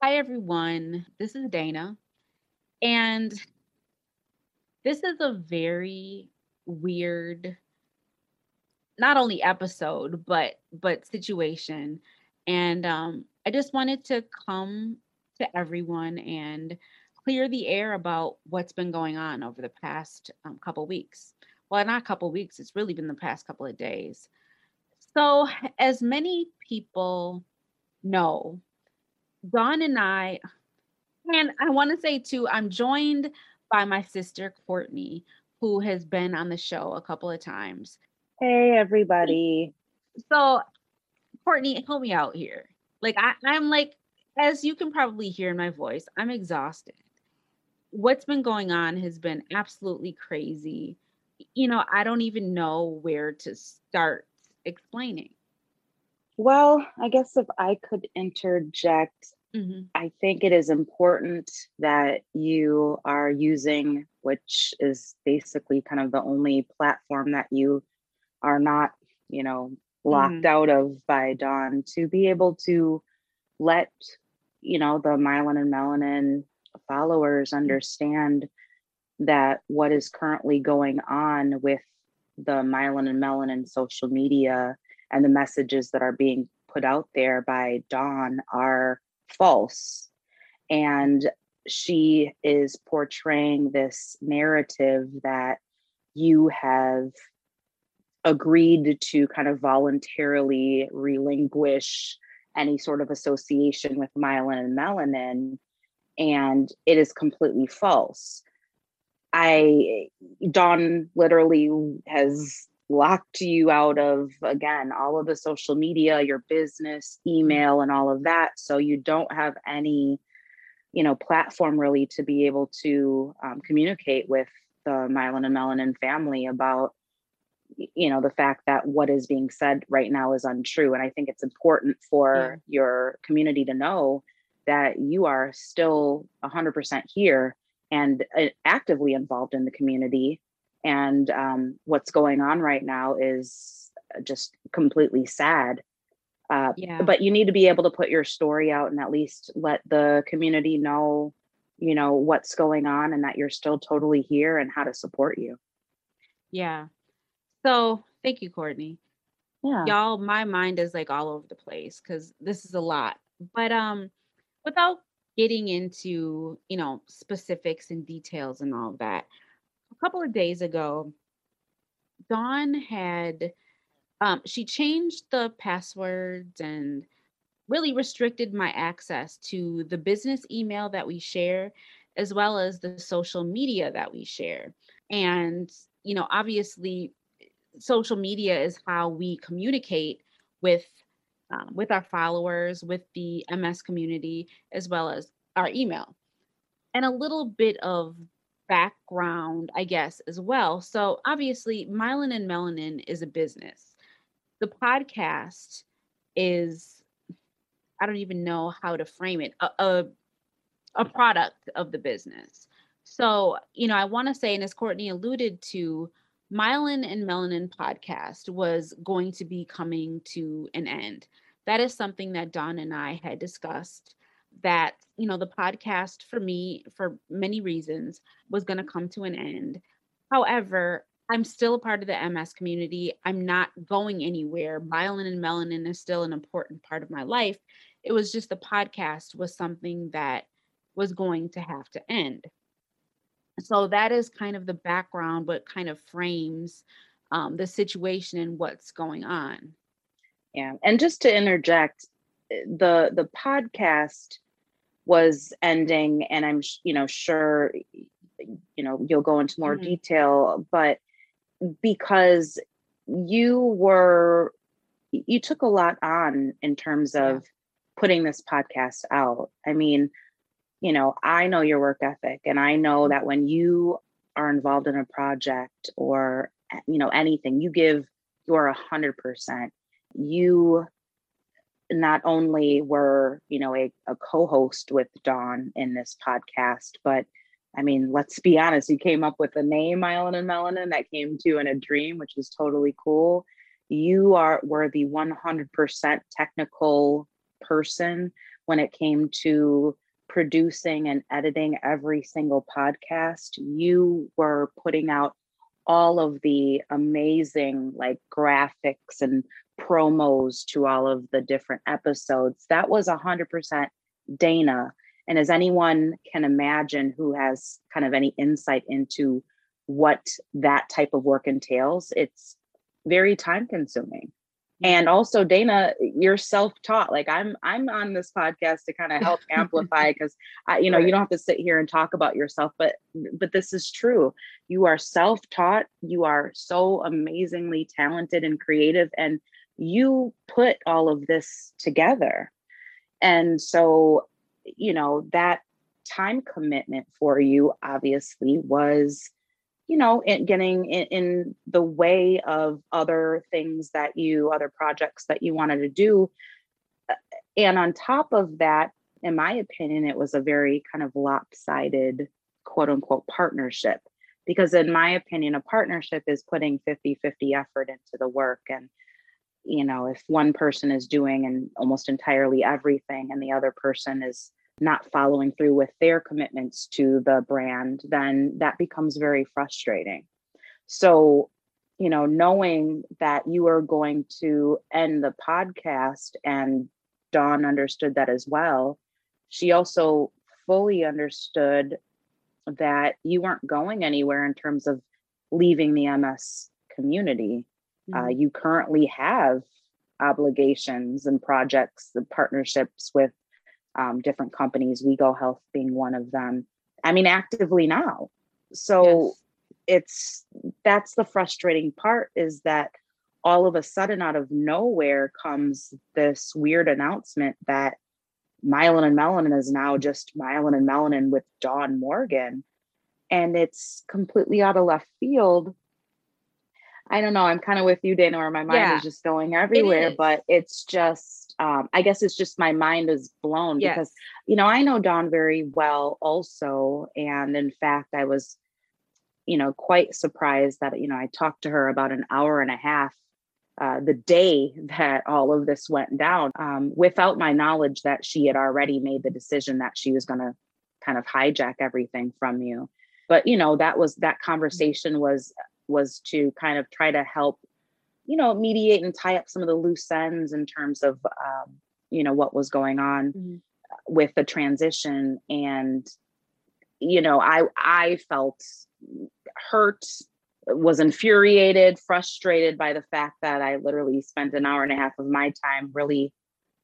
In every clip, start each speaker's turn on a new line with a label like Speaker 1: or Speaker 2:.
Speaker 1: Hi, everyone. This is Dana. And this is a very weird, not only episode, but but situation. And um, I just wanted to come to everyone and clear the air about what's been going on over the past um, couple weeks. Well, not a couple weeks, it's really been the past couple of days. So, as many people know, Dawn and I, and I want to say too, I'm joined by my sister Courtney, who has been on the show a couple of times.
Speaker 2: Hey, everybody.
Speaker 1: So, Courtney, help me out here. Like, I, I'm like, as you can probably hear in my voice, I'm exhausted. What's been going on has been absolutely crazy. You know, I don't even know where to start explaining.
Speaker 2: Well, I guess if I could interject,
Speaker 1: hmm
Speaker 2: I think it is important that you are using, which is basically kind of the only platform that you are not, you know, locked
Speaker 1: hmm
Speaker 2: out of by Dawn, to be able to let, you know, the Myelin and Melanin followers understand that what is currently going on with the Myelin and Melanin social media and the messages that are being put out there by Dawn are false. And she is portraying this narrative that you have agreed to kind of voluntarily relinquish any sort of association with myelin and melanin, and it is completely false. I Dawn literally has locked you out of again all of the social media, your business, email, and all of that. So you don't have any, you know, platform really to be able to um, communicate with the Myelin and Melanin family about, you know, the fact that what is being said right now is untrue. And I think it's important
Speaker 1: Yeah.
Speaker 2: for your community to know that you are still 100% here and uh, actively involved in the community and um, what's going on right now is just completely sad uh,
Speaker 1: Yeah.
Speaker 2: but you need to be able to put your story out and at least let the community know you know what's going on and that you're still totally here and how to support you
Speaker 1: Yeah. So thank you, Courtney.
Speaker 2: yeah
Speaker 1: Y'all, my mind is like all over the place because this is a lot. But um, without getting into, you know, specifics and details and all of that, couple of days ago, Dawn had um she changed the passwords and really restricted my access to the business email that we share as well as the social media that we share. And, you know, obviously social media is how we communicate with um, with our followers, with the MS community, as well as our email, and a little bit of background, I guess, as well. So obviously, Myelin and Melanin is a business. The podcast is I don't even know how to frame it a, a, a product of the business. So, you know, I want to say, and as Courtney alluded to, Myelin and Melanin podcast was going to be coming to an end. That is something that Dawn and I had discussed that, you know, the podcast for me, for many reasons, was going to come to an end. However, I'm still a part of the MS community. I'm not going anywhere. Myelin and Melanin is still an important part of my life. It was just the podcast was something that was going to have to end. So that is kind of the background, what kind of frames um, the situation and what's going on.
Speaker 2: yeah and just to interject eh, the the podcast was ending and i'm you know sure you know you'll go into more
Speaker 1: Mhm.
Speaker 2: detail but because you were you took a lot on in terms
Speaker 1: Yeah.
Speaker 2: of putting this podcast out. I mean, you know, I know your work ethic and I know that when you are involved in a project or you know anything, you give your a hundred percent. You not only were, you know, a, a co-host with Dawn in this podcast, but I mean, let's be honest, you came up with the name Myelin and Melanin that came to you in a dream, which is totally cool. You are were the 100% technical person when it came to producing and editing every single podcast. You were putting out all of the amazing like graphics and promos to all of the different episodes. That was 100% Dana. And as anyone can imagine who has kind of any insight into what that type of work entails, it's very time consuming and also dana you're self-taught like i'm i'm on this podcast to kind of help amplify because i you know right. you don't have to sit here and talk about yourself but but this is true you are self-taught you are so amazingly talented and creative and you put all of this together and so you know that time commitment for you obviously was you know, in getting in, in, the way of other things that you, other projects that you wanted to do. Uh, and on top of that, in my opinion, it was a very kind of lopsided, quote unquote, partnership. Because in my opinion, a partnership is putting 50 50 effort into the work. And, you know, if one person is doing and almost entirely everything and the other person is not following through with their commitments to the brand, then that becomes very frustrating. So, you know, knowing that you are going to end the podcast and Dawn understood that as well, she also fully understood that you weren't going anywhere in terms of leaving the MS community. Uh, mm-hmm. Uh, you currently have obligations and projects and partnerships with um, different companies, WeGo Health being one of them. I mean, actively now. So yes. it's that's the frustrating part is that all of a sudden, out of nowhere, comes this weird announcement that Myelin and Melanin is now just Myelin and Melanin with Dawn Morgan. And it's completely out of left field. I don't know. I'm kind of with you, Dana, where my mind yeah, is just going everywhere, it but it's just um, I guess it's just my mind is blown yes. because, you know, I know Dawn very well also. And in fact, I was, you know, quite surprised that, you know, I talked to her about an hour and a half uh, the day that all of this went down um, without my knowledge that she had already made the decision that she was going to kind of hijack everything from you but you know that was that mm-hmm. conversation was was to kind of try to help you know, mediate and tie up some of the loose ends in terms of, um, you know, what was going on mm-hmm. with the transition. And, you know, I, I felt hurt, was infuriated, frustrated by the fact that I literally spent an hour and a half of my time really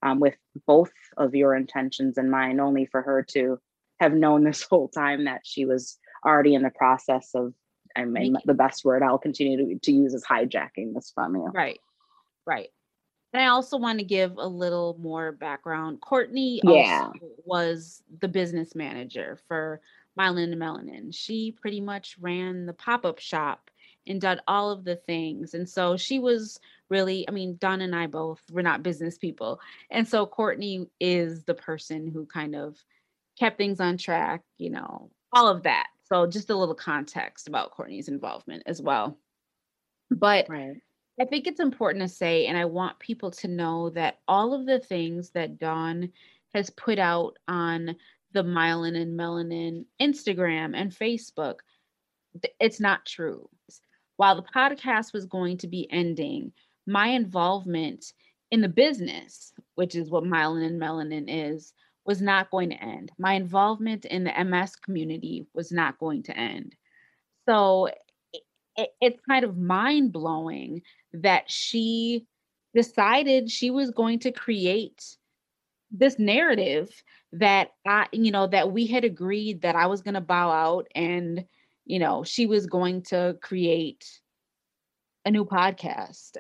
Speaker 2: um, with both of your intentions in mind, only for her to have known this whole time that she was already in the process of I mean, the best word I'll continue to, to use is hijacking this from you.
Speaker 1: Right. Right. And I also want to give a little more background. Courtney
Speaker 2: yeah.
Speaker 1: was the business manager for Myelin and Melanin. She pretty much ran the pop-up shop and did all of the things. And so she was really, I mean, Dawn and I both were not business people. And so Courtney is the person who kind of kept things on track, you know, all of that. So just a little context about Courtney's involvement as well. But right. I think it's important to say, and I want people to know that all of the things that Dawn has put out on the Myelin and Melanin Instagram and Facebook, it's not true. While the podcast was going to be ending, my involvement in the business, which is what Myelin and Melanin is, was not going to end. My involvement in the MS community was not going to end. So it, it's kind of mind blowing that she decided she was going to create this narrative that I, you know, that we had agreed that I was going to bow out and, you know, she was going to create a new podcast.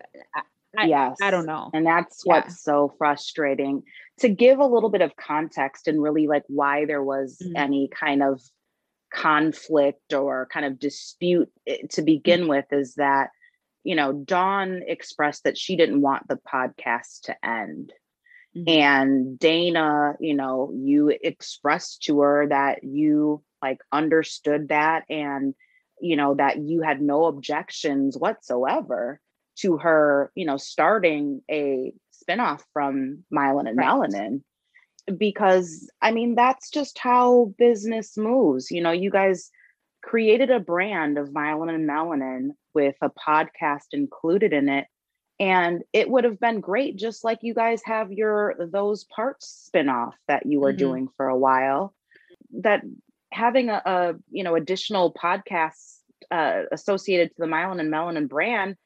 Speaker 1: I, yes. I don't know.
Speaker 2: And that's yeah. what's so frustrating. To give a little bit of context and really like why there was mm-hmm. any kind of conflict or kind of dispute eh, to begin mm-hmm. with is that, you know, Dawn expressed that she didn't want the podcast to end. Mm-hmm. And Dana, you know, you expressed to her that you like understood that and, you know, that you had no objections whatsoever to her, you know, starting a spinoff from Myelin and right. Melanin. because I mean, that's just how business moves. You know, you guys created a brand of Myelin and Melanin with a podcast included in it. And it would have been great, just like you guys have your those parts spinoff that you were
Speaker 1: Mhm.
Speaker 2: doing for a while. That having a, a you know additional podcasts uh, associated to the Myelin and Melanin brand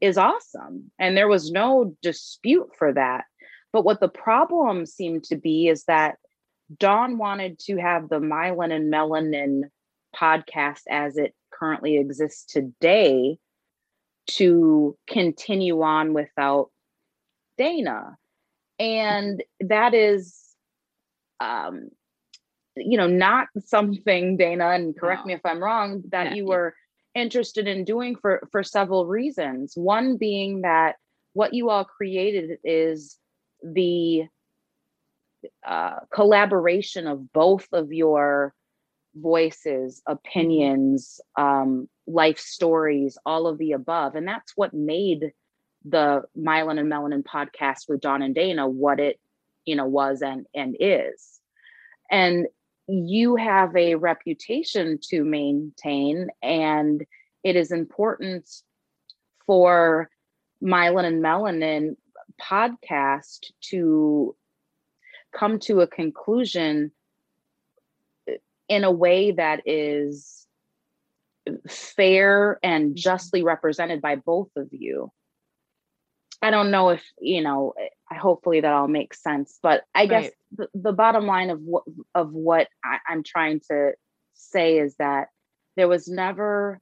Speaker 2: is awesome. And there was no dispute for that. But what the problem seemed to be is that Dawn wanted to have the Myelin and Melanin podcast as it currently exists today to continue on without Dana. And that is um you know not something Dana and correct
Speaker 1: No.
Speaker 2: me if I'm wrong that
Speaker 1: Yeah,
Speaker 2: you were interested in doing for for several reasons. One being that what you all created is the uh, collaboration of both of your voices, opinions, um, life stories, all of the above. And that's what made the Myelin and Melanin podcast with Dawn and Dana what it, you know, was and and is. And you have a reputation to maintain, and it is important for Myelin and Melanin podcast to come to a conclusion uh, in a way that is fair and justly represented by both of you. I don't know if, you know, hopefully that all makes sense, but I guess the, the bottom line of what of what I, I'm trying to say is that there was never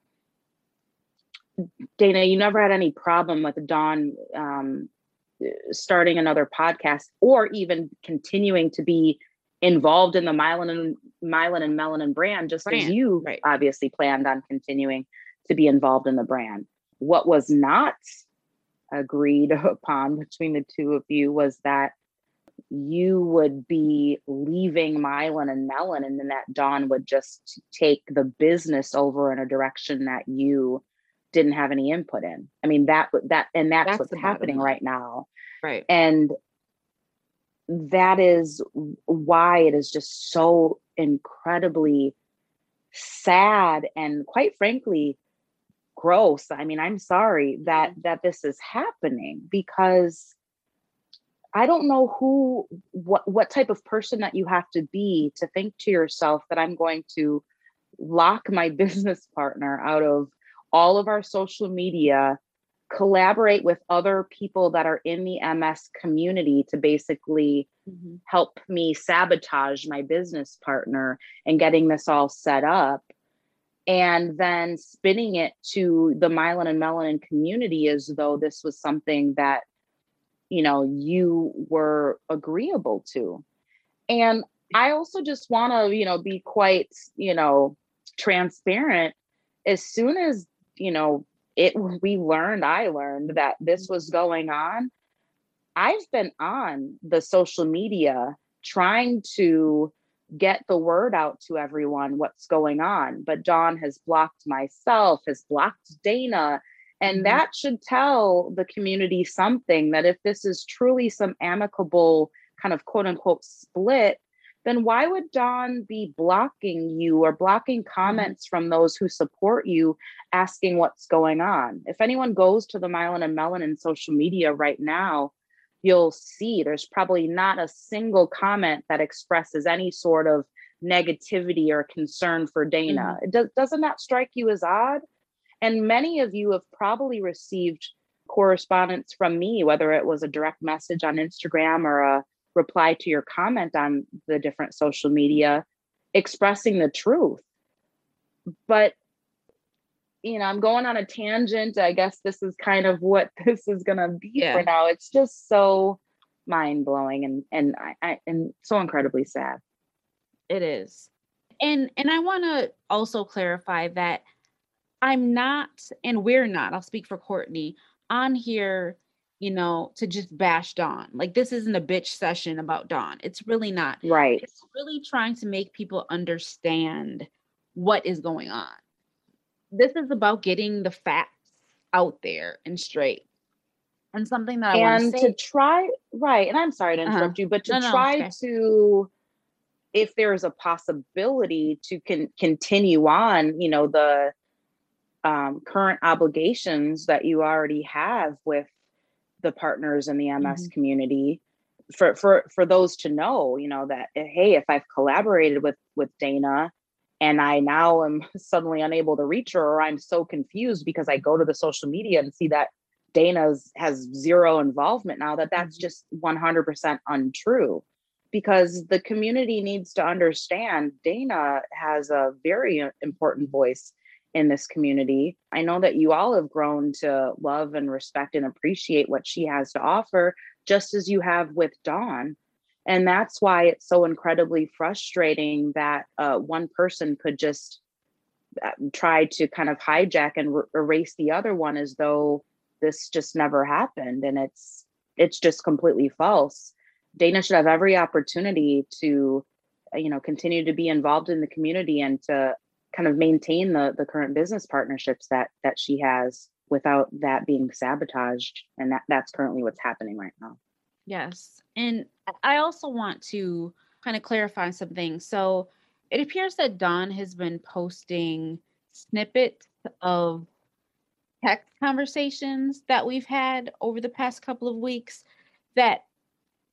Speaker 2: Dana, you never had any problem with Dawn um, starting another podcast or even continuing to be involved in the Myelin and Myelin and Melanin brand, just as you
Speaker 1: right.
Speaker 2: obviously planned on continuing to be involved in the brand. What was not agreed upon between the two of you was that you would be leaving Myelin and Melanin and then that Dawn would just take the business over in a direction that you didn't have any input in. I mean that that and that's,
Speaker 1: That's
Speaker 2: what's happening right now
Speaker 1: Right.
Speaker 2: and that is why it is just so incredibly sad and quite frankly gross. I mean i'm sorry that that this is happening because i don't know who what what type of person that you have to be to think to yourself that i'm going to lock my business partner out of all of our social media collaborate with other people that are in the MS community to basically
Speaker 1: Mhm.
Speaker 2: help me sabotage my business partner and getting this all set up and then spinning it to the myelin and melanin community as though this was something that you know you were agreeable to. And i also just want to you know be quite you know transparent. As soon as you know it we learned i learned that this was going on i've been on the social media trying to get the word out to everyone what's going on but Dawn has blocked myself has blocked dana and
Speaker 1: Mhm.
Speaker 2: that should tell the community something that if this is truly some amicable kind of quote unquote split then why would Dawn be blocking you or blocking comments from those who support you asking what's going on. If anyone goes to the Myelin and Melanin social media right now, you'll see there's probably not a single comment that expresses any sort of negativity or concern for Dana. Mm-hmm. It does, doesn't that strike you as odd? And many of you have probably received correspondence from me, whether it was a direct message on Instagram or a reply to your comment on the different social media expressing the truth. But you know, I'm going on a tangent. I guess this is kind of what this is gonna be
Speaker 1: Yeah.
Speaker 2: for now. It's just so mind blowing and and I, I and so incredibly sad.
Speaker 1: It is. And and I want to also clarify that I'm not and we're not, I'll speak for Courtney, on here, you know, to just bash Dawn. Like this isn't a bitch session about Dawn. It's really not.
Speaker 2: Right.
Speaker 1: It's really trying to make people understand what is going on. This is about getting the facts out there and straight. And something that I want
Speaker 2: and
Speaker 1: to
Speaker 2: to try right and i'm sorry to
Speaker 1: uh-huh.
Speaker 2: interrupt you but to
Speaker 1: No, no,
Speaker 2: try
Speaker 1: okay.
Speaker 2: to if there is a possibility to con- continue on you know the um, current obligations that you already have with the partners in the ms
Speaker 1: Mhm.
Speaker 2: community for for for those to know you know that eh, hey if i've collaborated with with dana and i now am suddenly unable to reach her or i'm so confused because i go to the social media and see that dana's has zero involvement now that that's
Speaker 1: Mhm.
Speaker 2: just 100% untrue because the community needs to understand dana has a very important voice in this community i know that you all have grown to love and respect and appreciate what she has to offer just as you have with Dawn. And that's why it's so incredibly frustrating that uh, one person could just uh, try to kind of hijack and r- erase the other one as though this just never happened. And it's it's just completely false. Dana should have every opportunity to you know continue to be involved in the community and to kind of maintain the the current business partnerships that that she has without that being sabotaged. And that that's currently what's happening right now
Speaker 1: Yes. And I also want to kind of clarify something. So it appears that Dawn has been posting snippets of text conversations that we've had over the past couple of weeks that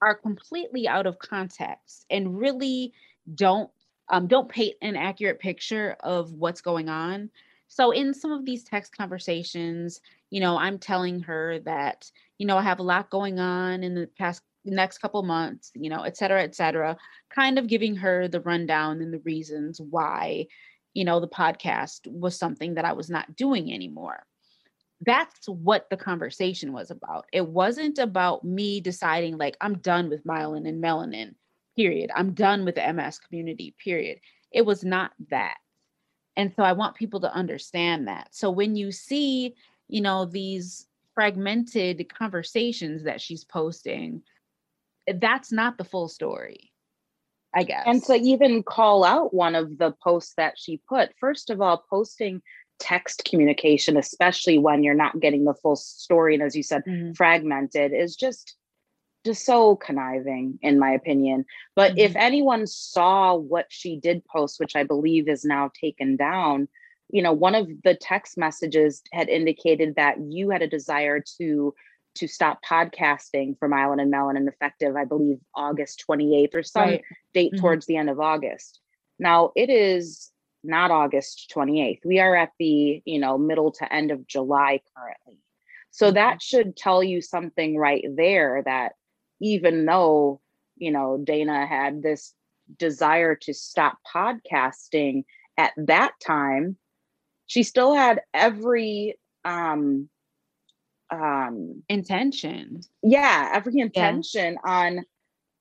Speaker 1: are completely out of context and really don't um, don't paint an accurate picture of what's going on. So in some of these text conversations, you know, I'm telling her that, you know, I have a lot going on in the past next couple months, you know, et cetera, et cetera, kind of giving her the rundown and the reasons why, you know, the podcast was something that I was not doing anymore that's what the conversation was about. It wasn't about me deciding like I'm done with myelin and melanin, period. I'm done with the MS community, period. It was not that. And so I want people to understand that. So when you see, you know, these fragmented conversations that she's posting, that's not the full story, I guess.
Speaker 2: and to even call out one of the posts that she put first of all posting text communication especially when you're not getting the full story and as you said
Speaker 1: Mhm,
Speaker 2: fragmented is just just so conniving in my opinion but if
Speaker 1: mhm.
Speaker 2: anyone saw what she did post which i believe is now taken down you know one of the text messages had indicated that you had a desire to to stop podcasting for Myelin and Melanin effective, I believe August 28th or some
Speaker 1: Right.
Speaker 2: date
Speaker 1: Mhm.
Speaker 2: towards the end of August. Now it is not August 28th. We are at the, you know, middle to end of July currently. So that should tell you something right there that even though, you know, Dana had this desire to stop podcasting at that time, she still had every um um
Speaker 1: Intention.
Speaker 2: yeah, every
Speaker 1: Yeah.
Speaker 2: intention on,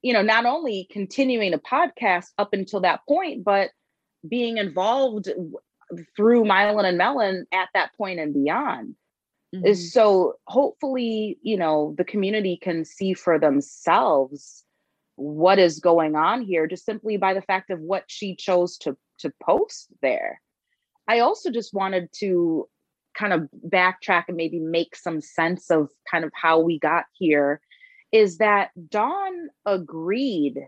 Speaker 2: you know, not only continuing a podcast up until that point, but being involved through Myelin and Melanin at that point and beyond.
Speaker 1: Mhm.
Speaker 2: Is so hopefully, you know, the community can see for themselves what is going on here just simply by the fact of what she chose to to post there. I also just wanted to kind of backtrack and maybe make some sense of kind of how we got here is that Dawn agreed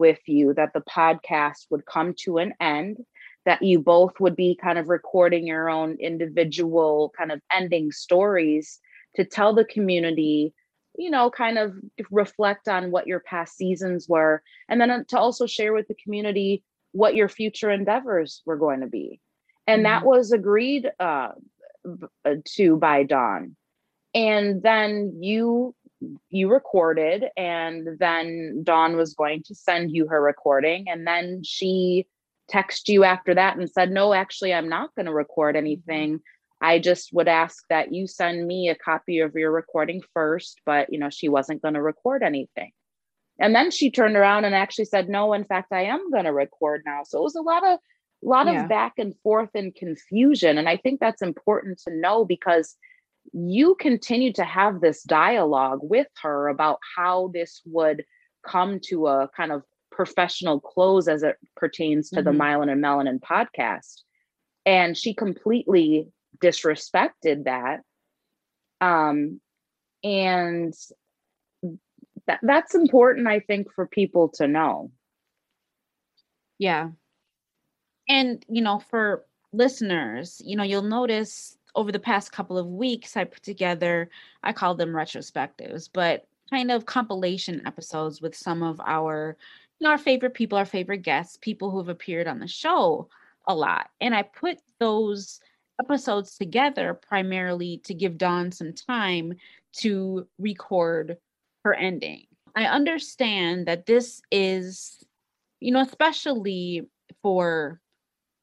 Speaker 2: with you that the podcast would come to an end, that you both would be kind of recording your own individual kind of ending stories to tell the community, you know, kind of reflect on what your past seasons were, and then uh, to also share with the community what your future endeavors were going to be and that
Speaker 1: Mhm.
Speaker 2: was agreed uh, uh, to by Dawn. And then you you recorded, and then Dawn was going to send you her recording, and then she texted you after that and said, "No, actually, I'm not going to record
Speaker 1: Mhm.
Speaker 2: anything. I just would ask that you send me a copy of your recording first." But you know, she wasn't going to record anything. And then she turned around and actually said, "No, in fact, I am going to record now." So it was a lot of a lot of back and forth and confusion, and I think that's important to know because you continue to have this dialogue with her about how this would come to a kind of professional clothes as it pertains to the
Speaker 1: Mhm.
Speaker 2: Myelin and Melanin podcast. And she completely disrespected that. Um, and that, that's important i think for people to know
Speaker 1: Yeah. And, you know, for listeners, you know, you'll notice over the past couple of weeks, I put together, I call them retrospectives, but kind of compilation episodes with some of our, our favorite people, our favorite guests, people who have appeared on the show a lot. And I put those episodes together primarily to give Dawn some time to record her ending. I understand that this is, you know, especially for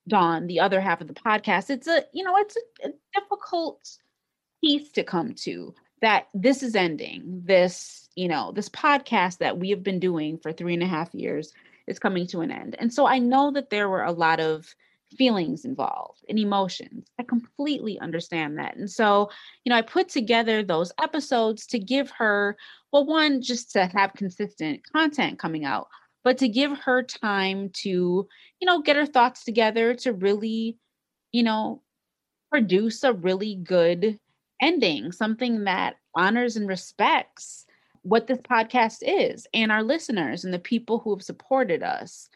Speaker 1: Dawn, the other half of the podcast, it's a, you know, it's a, a difficult piece to come to that this is ending. This, you know, this podcast that we have been doing for three and a half years is coming to an end. And so I know that there were a lot of feelings involved and emotions. I completely understand that. And so, you know, I put together those episodes to give her, well, one, just to have consistent content coming out, but to give her time to, you know, get her thoughts together to really, you know, produce a really good ending, something that honors and respects what this podcast is and our listeners and the people who have supported us.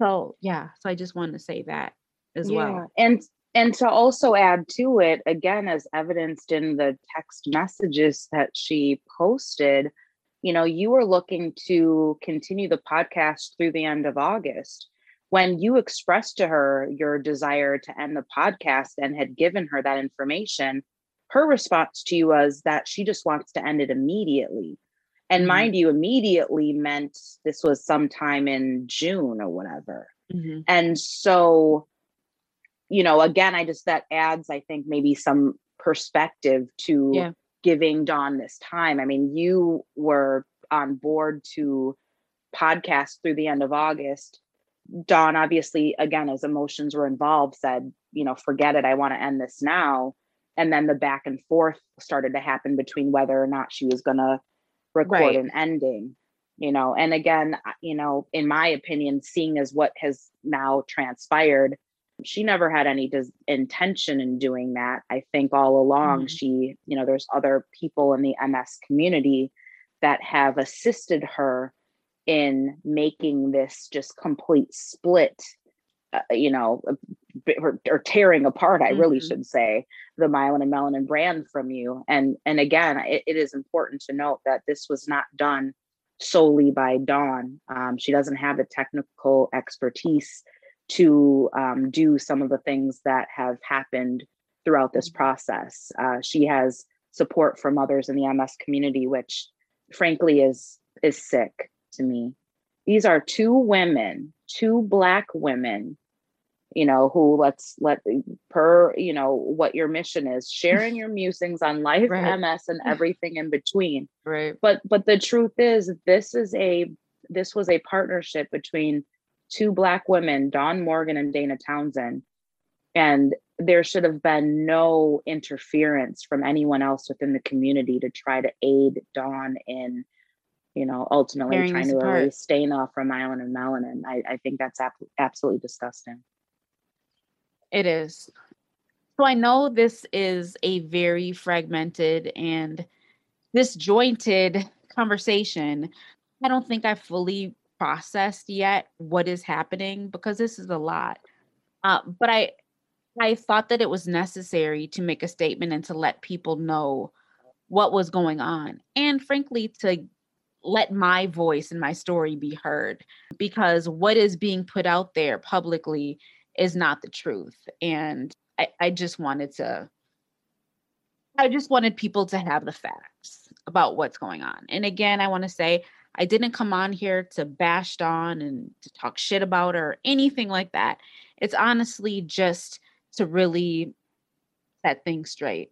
Speaker 1: So, yeah, so I just wanted to say that as well.
Speaker 2: and and to also add to it again as evidenced in the text messages that she posted you know you were looking to continue the podcast through the end of august when you expressed to her your desire to end the podcast and had given her that information her response to you was that she just wants to end it immediately and
Speaker 1: Mhm.
Speaker 2: mind you immediately meant this was sometime in june or whatever
Speaker 1: Mhm.
Speaker 2: and so you know again i just that adds i think maybe some perspective to
Speaker 1: Yeah.
Speaker 2: giving dawn this time i mean you were on board to podcast through the end of august dawn obviously again as emotions were involved said you know forget it i want to end this now and then the back and forth started to happen between whether or not she was going to record
Speaker 1: Right.
Speaker 2: an ending you know and again you know in my opinion seeing as what has now transpired she never had any intention in doing that i think all along
Speaker 1: Mhm.
Speaker 2: she you know there's other people in the ms community that have assisted her in making this just complete split uh, you know or, or tearing apart i really
Speaker 1: Mhm.
Speaker 2: should say the myelin and melanin brand from you and and again it, it is important to note that this was not done solely by dawn um, she doesn't have the technical expertise to um, do some of the things that have happened throughout this
Speaker 1: Mhm.
Speaker 2: process uh, she has support from others in the ms community which frankly is is sick to me these are two women two black women you know who let's let per you know what your mission is sharing your musings on life
Speaker 1: Right.
Speaker 2: ms and everything in between
Speaker 1: Right.
Speaker 2: but but the truth is this is a this was a partnership between two black women dawn morgan and dana townsend and there should have been no interference from anyone else within the community to try to aid dawn in you know ultimately trying to
Speaker 1: apart.
Speaker 2: erase from myelin and melanin i, I think that's ab- absolutely disgusting
Speaker 1: It is. So I know this is a very fragmented and disjointed conversation. I don't think I fully processed yet what is happening because this is a lot. Uh, but I I thought that it was necessary to make a statement and to let people know what was going on. And frankly, to let my voice and my story be heard because what is being put out there publicly is not the truth. And I, I just wanted to, I just wanted people to have the facts about what's going on. And again, I want to say, I didn't come on here to bash Dawn and to talk shit about her or anything like that. It's honestly just to really set things straight.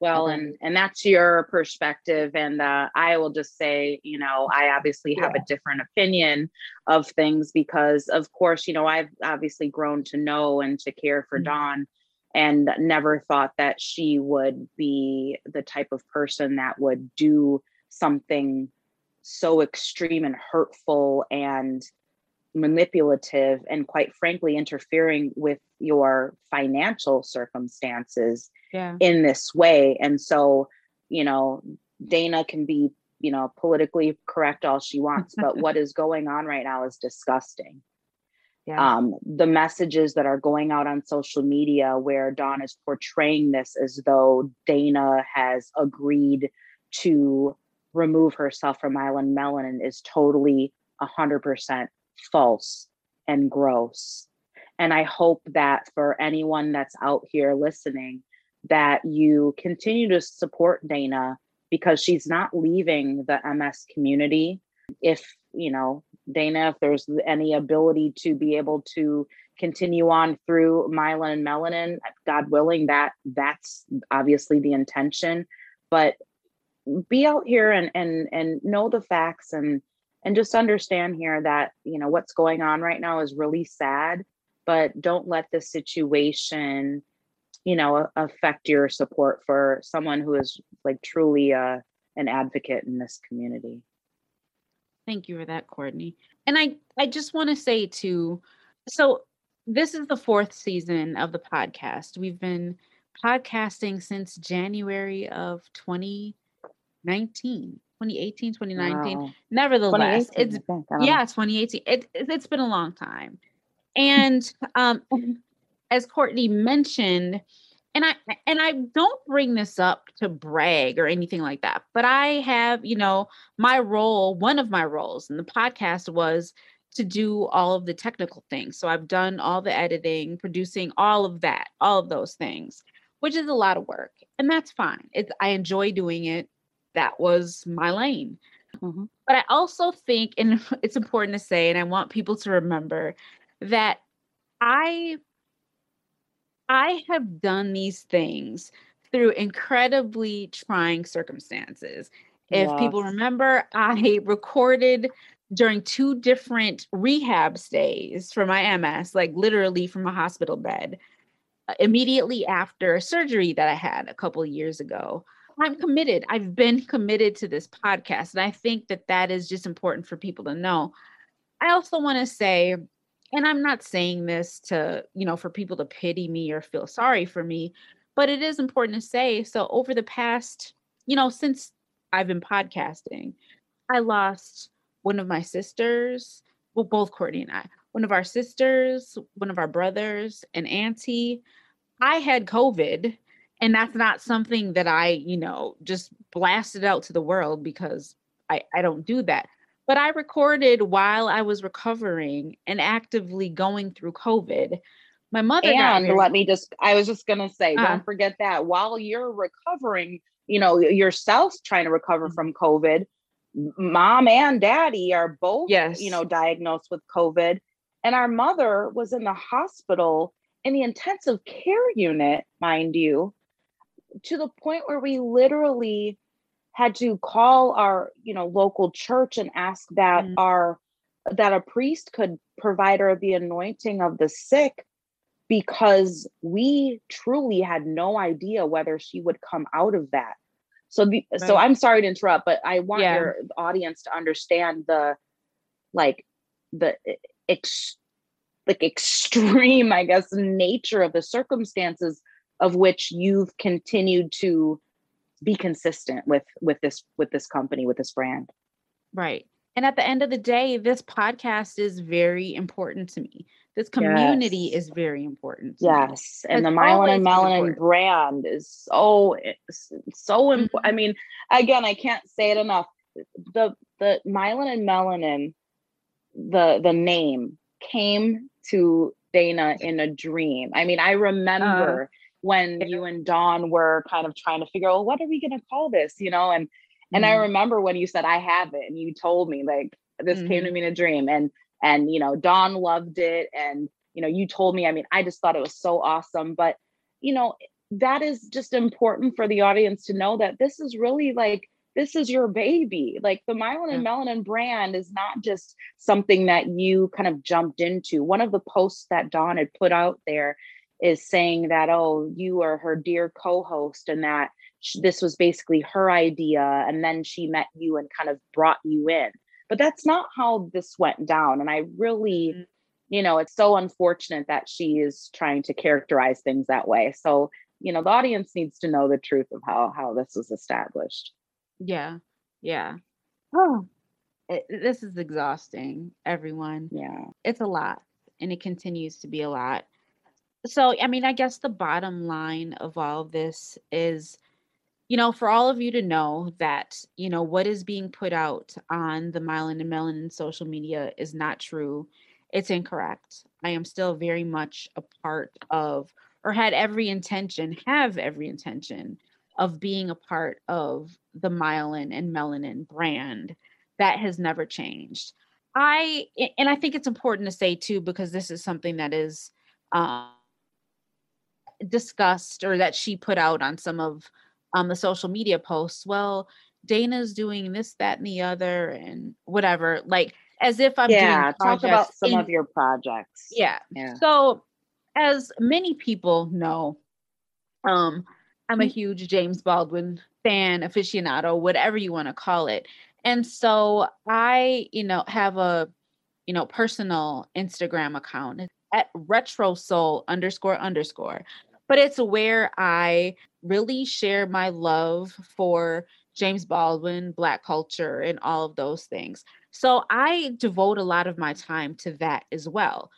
Speaker 2: Well and and that's your perspective and uh, i will just say you know i obviously have a different opinion of things because of course you know i've obviously grown to know and to care for
Speaker 1: Mhm.
Speaker 2: dawn and never thought that she would be the type of person that would do something so extreme and hurtful and manipulative and quite frankly interfering with your financial circumstances
Speaker 1: Yeah.
Speaker 2: in this way and so you know, Dana can be, you know, politically correct all she wants, but what is going on right now is disgusting.
Speaker 1: Yeah.
Speaker 2: Um, the messages that are going out on social media where Dawn is portraying this as though Dana has agreed to remove herself from Myelin and Melanin is totally 100% false and gross. And I hope that for anyone that's out here listening, that you continue to support Dana because she's not leaving the MS community. If, you know, Dana, if there's any ability to be able to continue on through myelin and melanin, God willing, that that's obviously the intention. But be out here and and and know the facts and and just understand here that you know what's going on right now is really sad but don't let the situation you know affect your support for someone who is like truly uh, an advocate in this community
Speaker 1: Thank you for that, Courtney. And I I just want to say too, so this is the fourth season of the podcast. We've been podcasting since January of 2019, 2018, 2019.
Speaker 2: Wow.
Speaker 1: Nevertheless,
Speaker 2: 2018,
Speaker 1: it's
Speaker 2: I think. I don't know.
Speaker 1: yeah, 2018. It, it- it's been a long time. And um as Courtney mentioned, and I and I don't bring this up to brag or anything like that, but I have, you know, my role, one of my roles in the podcast was to do all of the technical things. So I've done all the editing, producing all of that, all of those things, which is a lot of work. And that's fine. It's I enjoy doing it. That was my lane.
Speaker 2: Mhm.
Speaker 1: But I also think, and it's important to say, and I want people to remember that I I have done these things through incredibly trying circumstances. If people remember, I recorded during two different rehab stays for my MS, like literally from a hospital bed, uh, immediately after a surgery that I had a couple of years ago. I'm committed. I've been committed to this podcast. And I think that that is just important for people to know. I also want to say, and I'm not saying this to, you know, for people to pity me or feel sorry for me, but it is important to say. So over the past, you know, since I've been podcasting, I lost one of my sisters, well, both Courtney and I, one of our sisters, one of our brothers, an auntie. I had COVID, and that's not something that I, you know, just blasted out to the world because I, I don't do that. But I recorded while I was recovering and actively going through COVID. My mother
Speaker 2: and let me just i was just gonna say
Speaker 1: Uh.
Speaker 2: don't forget that while you're recovering you know yourself trying to recover
Speaker 1: Mhm.
Speaker 2: from covid mom and daddy are both
Speaker 1: Yes.
Speaker 2: you know diagnosed with covid and our mother was in the hospital in the intensive care unit mind you to the point where we literally had to call our you know local church and ask that
Speaker 1: Mm.
Speaker 2: our that a priest could provide her the anointing of the sick because we truly had no idea whether she would come out of that so the, so i'm sorry to interrupt but i want
Speaker 1: Yeah.
Speaker 2: your audience to understand the like the ex, like extreme i guess nature of the circumstances of which you've continued to be consistent with with this with this company with this brand
Speaker 1: Right. And at the end of the day, this podcast is very important to me. This community
Speaker 2: Yes.
Speaker 1: is very important. to me.
Speaker 2: Yes, and the myelin and melanin brand is so so important. I
Speaker 1: Mhm.
Speaker 2: mean, again, I can't say it enough. The the myelin and melanin, the the name came to Dana in a dream. I mean, I remember when you and Dawn were kind of trying to figure out what are we gonna call this, you know, and and I
Speaker 1: Mhm.
Speaker 2: remember when you said I have it and you told me like this came
Speaker 1: Mm-hmm.
Speaker 2: to me in a dream and and you know Dawn loved it and you know you told me I mean I just thought it was so awesome but you know that is just important for the audience to know that this is really like this is your baby. Like the myelin and melanin brand is not just something that you kind of jumped into. One of the posts that Dawn had put out there is saying that oh you are her dear co-host and that sh- this was basically her idea and then she met you and kind of brought you in but that's not how this went down and i really
Speaker 1: Mhm.
Speaker 2: you know it's so unfortunate that she is trying to characterize things that way so you know the audience needs to know the truth of how how this was established
Speaker 1: Yeah. Yeah. Oh, it, this is exhausting, everyone.
Speaker 2: yeah
Speaker 1: It's a lot, and it continues to be a lot. So, I mean, I guess the bottom line of all of this is, you know, for all of you to know that, you know, what is being put out on the myelin and Melanin social media is not true. It's incorrect. I am still very much a part of, or had every intention, have every intention of being a part of the Myelin and Melanin brand. That has never changed. i and I think it's important to say too, because this is something that is, um, discussed or that she put out on some of um, the social media posts. Well, Dana's doing this, that, and the other, and whatever. Like as if I'm
Speaker 2: yeah talk about some
Speaker 1: in-
Speaker 2: of your projects
Speaker 1: yeah.
Speaker 2: yeah
Speaker 1: So, as many people know, um, I'm a
Speaker 2: Mm-hmm.
Speaker 1: huge James Baldwin fan, aficionado, whatever you want to call it. And so I, you know, have a, you know, personal Instagram account at retro soul underscore underscore. But it's where I really share my love for James Baldwin, Black culture, and all of those things. So I devote a lot of my time to that as well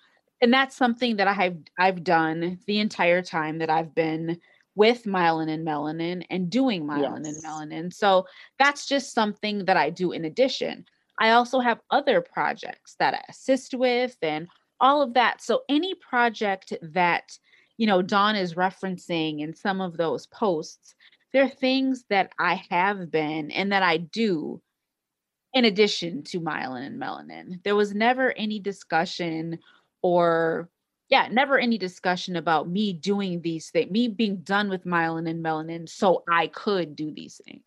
Speaker 1: and that's something that I have I've done the entire time that I've been with myelin and melanin and doing myelin
Speaker 2: Yes.
Speaker 1: and melanin. So that's just something that I do in addition. I also have other projects that I assist with and all of that. So any project that you know Dawn is referencing in some of those posts, they're things that I have been and that I do in addition to myelin and melanin. There was never any discussion or yeah, never any discussion about me doing these things, me being done with myelin and melanin so I could do these things.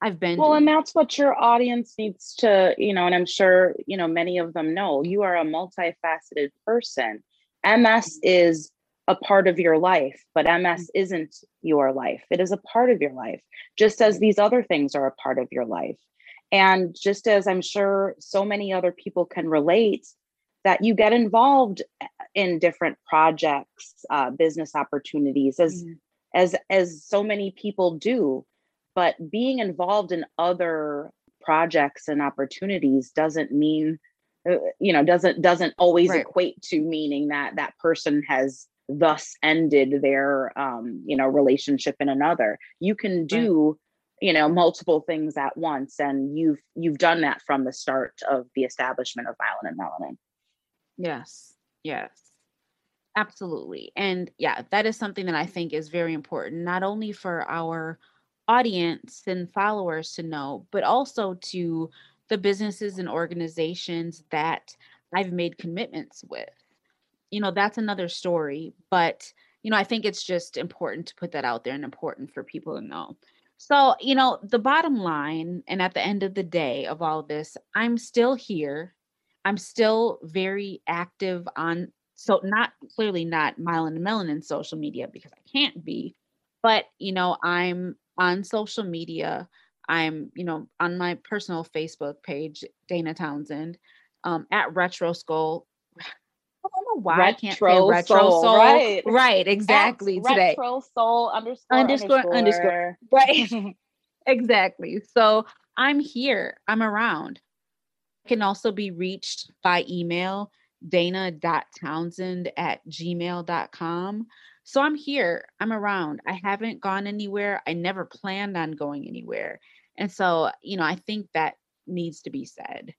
Speaker 1: I've been
Speaker 2: well and that's what your audience needs to you know and i'm sure you know many of them know you are a multifaceted person ms mm-hmm. is a part of your life but ms isn't your life it is a part of your life just as these other things are a part of your life and just as i'm sure so many other people can relate that you get involved in different projects uh, business opportunities as
Speaker 1: Mhm.
Speaker 2: as as so many people do but being involved in other projects and opportunities doesn't mean uh, you know doesn't doesn't always
Speaker 1: Right.
Speaker 2: equate to meaning that that person has thus ended their um you know relationship in another you can do you know multiple things at once and you've you've done that from the start of the establishment of myelin and melanin
Speaker 1: Yes. Yes. Absolutely. And yeah, that is something that I think is very important, not only for our audience and followers to know, but also to the businesses and organizations that I've made commitments with. You know, that's another story, but you know, I think it's just important to put that out there and important for people to know. So, you know, the bottom line, and at the end of the day of all this, I'm still here. I'm still very active on so not clearly not Myelin and Melanin social media because I can't be, but you know, I'm on social media. I'm, you know, on my personal Facebook page, Dana Townsend, um, at Retro Skull. I don't know why I can't say
Speaker 2: Retro
Speaker 1: Retro
Speaker 2: Soul,
Speaker 1: Soul.
Speaker 2: right.
Speaker 1: right, exactly.
Speaker 2: At
Speaker 1: Today.
Speaker 2: retro soul underscore
Speaker 1: Underscore, underscore.
Speaker 2: underscore.
Speaker 1: Right. exactly. So I'm here. I'm around. Can also be reached by email, dana.townsend at gmail.com. So I'm here. I'm around. I haven't gone anywhere. I never planned on going anywhere. And so, you know, I think that needs to be said.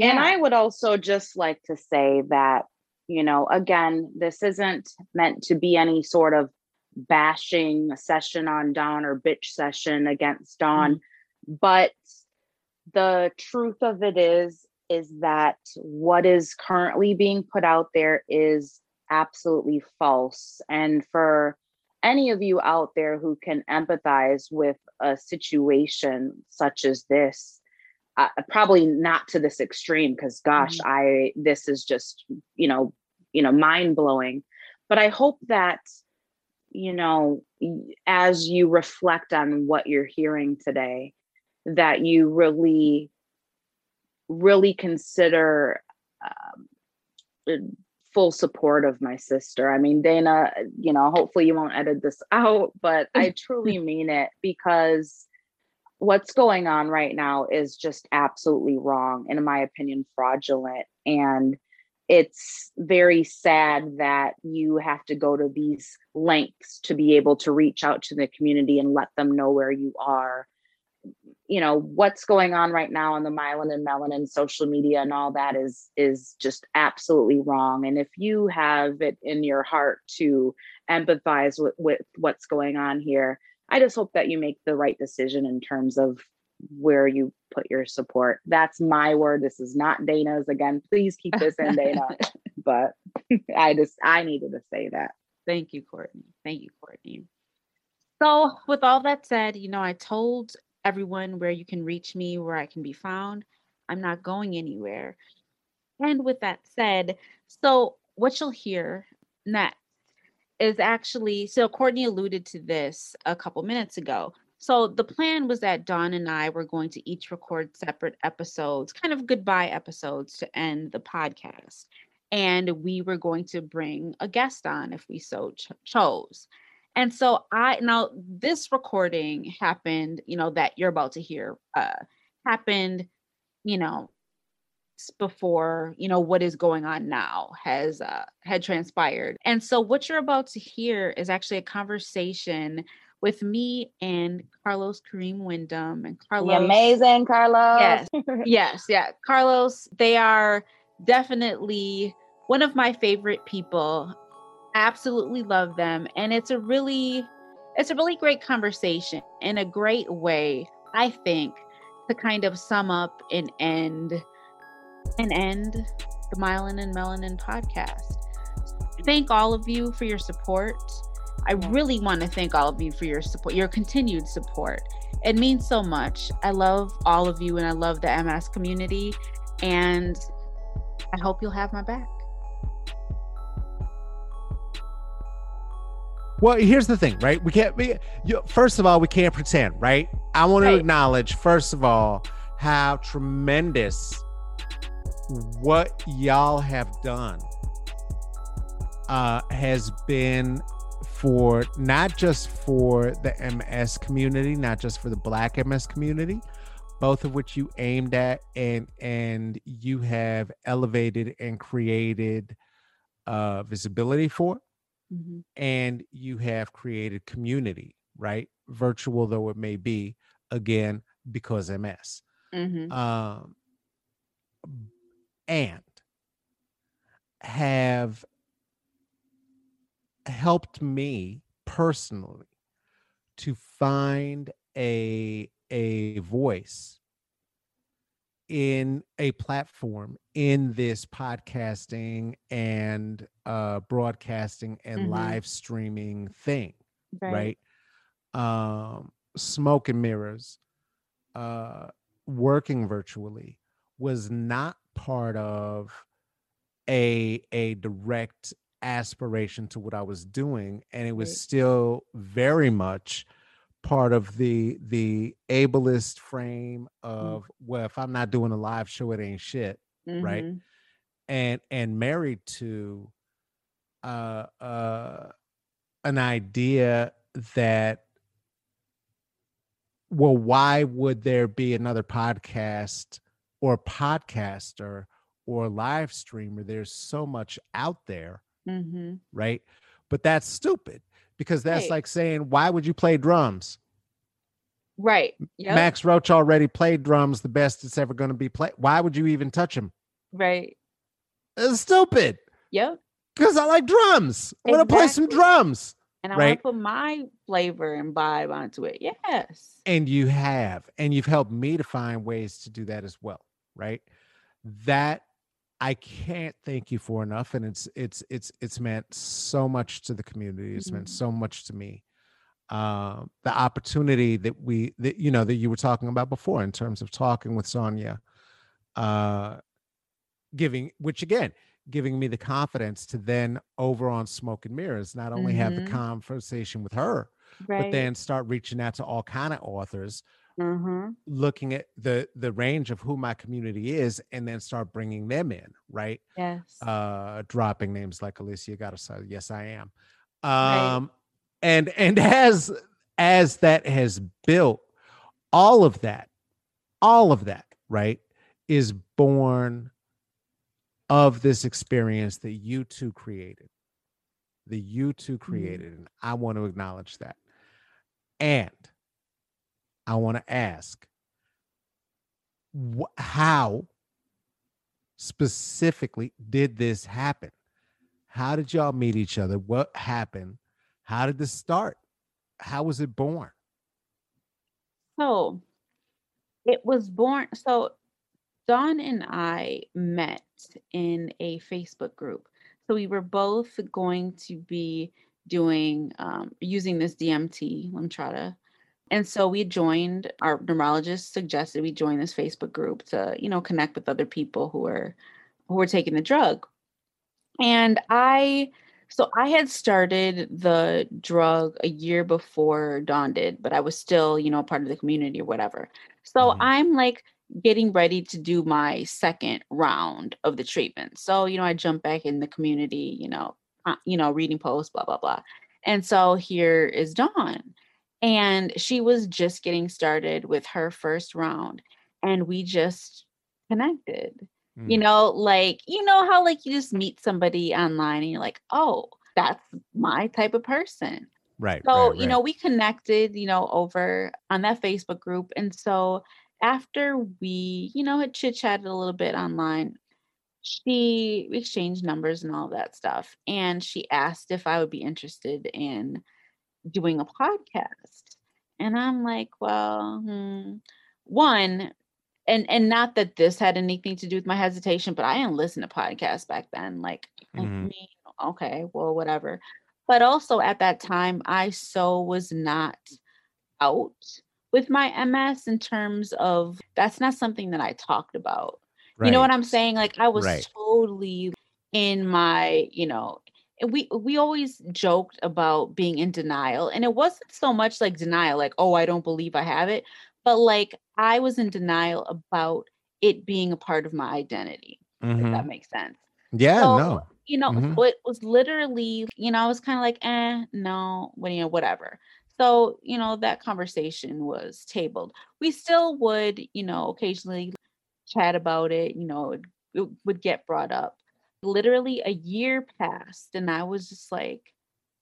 Speaker 2: And I would also just like to say that, you know, again, this isn't meant to be any sort of bashing session on Dawn or bitch session against Dawn. Mm-hmm. But the truth of it is, is that what is currently being put out there is absolutely false. And for any of you out there who can empathize with a situation such as this, uh, probably not to this extreme because gosh i this is just you know you know mind blowing but i hope that you know as you reflect on what you're hearing today that you really really consider um, full support of my sister. I mean, Dana, you know, hopefully you won't edit this out, but I truly mean it because what's going on right now is just absolutely wrong, and in my opinion, fraudulent. And it's very sad that you have to go to these lengths to be able to reach out to the community and let them know where you are you know what's going on right now on the myelin and melanin social media and all that is is just absolutely wrong and if you have it in your heart to empathize with, with what's going on here i just hope that you make the right decision in terms of where you put your support. That's my word. This is not dana's. Again please keep this in dana. But i just i needed to say that.
Speaker 1: Thank you courtney. Thank you courtney. So with all that said you know i told everyone where you can reach me, where I can be found. I'm not going anywhere. And with that said, so what you'll hear next is actually so Courtney alluded to this a couple minutes ago. So the plan was that Dawn and I were going to each record separate episodes, kind of goodbye episodes to end the podcast. And we were going to bring a guest on if we so ch- chose. And so I now this recording happened, you know, that you're about to hear uh happened, you know, before, you know, what is going on now has uh had transpired. And so what you're about to hear is actually a conversation with me and Carlos Kareem Wyndham and Carlos.
Speaker 2: The amazing Carlos.
Speaker 1: Yes. yes. Yeah. Carlos, they are definitely one of my favorite people absolutely love them and it's a really it's a really great conversation in a great way i think to kind of sum up and end and end the myelin and melanin podcast thank all of you for your support i really want to thank all of you for your support your continued support it means so much i love all of you and i love the ms community and i hope you'll have my back
Speaker 3: Well, here's the thing, right? We can't be. You, first of all, we can't pretend, right? I want right. to acknowledge, first of all, how tremendous what y'all have done uh, has been for not just for the MS community, not just for the Black MS community, both of which you aimed at and and you have elevated and created uh, visibility for mm-hmm. and you have created community, right? Virtual though it may be, again, because MS. Mm-hmm. Um, and have helped me personally to find a a voice in a platform in this podcasting and uh broadcasting and mm-hmm. live streaming thing right. right um smoke and mirrors uh working virtually was not part of a a direct aspiration to what I was doing and it was right. still very much part of the the ableist frame mm. of mm. well if i'm not doing a live show it ain't shit mm-hmm. right and and married to uh uh an idea that well why would there be another podcast or podcaster or live streamer there's so much out there mm-hmm. right but that's stupid because that's right. like saying, why would you play drums?
Speaker 1: Right. Yep.
Speaker 3: Max Roach already played drums, the best it's ever going to be played. Why would you even touch him?
Speaker 1: Right.
Speaker 3: It's stupid.
Speaker 1: Yep.
Speaker 3: Because I like drums. I want to play some drums.
Speaker 1: And I right? want to put my flavor and vibe onto it. Yes.
Speaker 3: And you have. And you've helped me to find ways to do that as well. Right. That I can't thank you for enough, and it's it's it's it's meant so much to the community. It's mm-hmm. meant so much to me. Um, the opportunity that we that you know that you were talking about before in terms of talking with Sonia, uh, giving which again giving me the confidence to then over on Smoke and Mirrors not only mm-hmm. have the mm-hmm. conversation with her, right. but then start reaching out to all kind of authors
Speaker 1: Mhm.
Speaker 3: looking at the the range of who my community is and then start bringing them in right
Speaker 1: Yes.
Speaker 3: uh dropping names like alicia gotta say yes i am
Speaker 1: Right.
Speaker 3: um and and as as that has built all of that all of that right is born of this experience that you two created the you two created and i want to acknowledge that and i want to ask wh- how specifically did this happen how did y'all meet each other what happened how did this start how was it born
Speaker 1: So it was born. So Dawn and I met in a Facebook group. So we were both going to be doing um, using this DMT, Lemtrada. And so we joined, our neurologist suggested we join this Facebook group to, you know, connect with other people who are who were taking the drug. And I so I had started the drug a year before Dawn did, but I was still, you know, part of the community or whatever. So
Speaker 3: Mhm.
Speaker 1: I'm like getting ready to do my second round of the treatment. So, you know, I jump back in the community, you know, uh, you know, reading posts, blah, blah, blah. And so here is Dawn. And she was just getting started with her first round. And we just connected you
Speaker 3: Mm.
Speaker 1: know like you know how like you just meet somebody online and you're like oh that's my type of person
Speaker 3: right
Speaker 1: so
Speaker 3: right,
Speaker 1: you know we connected you know over on that facebook group and so after we you know had chit chatted a little bit online she we exchanged numbers and all that stuff and she asked if i would be interested in doing a podcast and i'm like well hmm. one and and not that this had anything to do with my hesitation but i didn't listen to podcasts back then like I
Speaker 3: Mhm.
Speaker 1: mean, okay well whatever but also at that time i so was not out with my ms in terms of that's not something that i talked about you know what i'm saying like i was
Speaker 3: Right.
Speaker 1: totally in my you know we we always joked about being in denial and it wasn't so much like denial like oh i don't believe i have it but like i was in denial about it being a part of my identity if
Speaker 3: Mhm.
Speaker 1: that makes sense
Speaker 3: yeah
Speaker 1: so,
Speaker 3: no
Speaker 1: you know,
Speaker 3: Mhm.
Speaker 1: so it was literally, you know, I was kind of like, eh, no, what you know, whatever. So, you know, that conversation was tabled. We still would, you know, occasionally chat about it, you know, it, it would get brought up. Literally a year passed, and I was just like,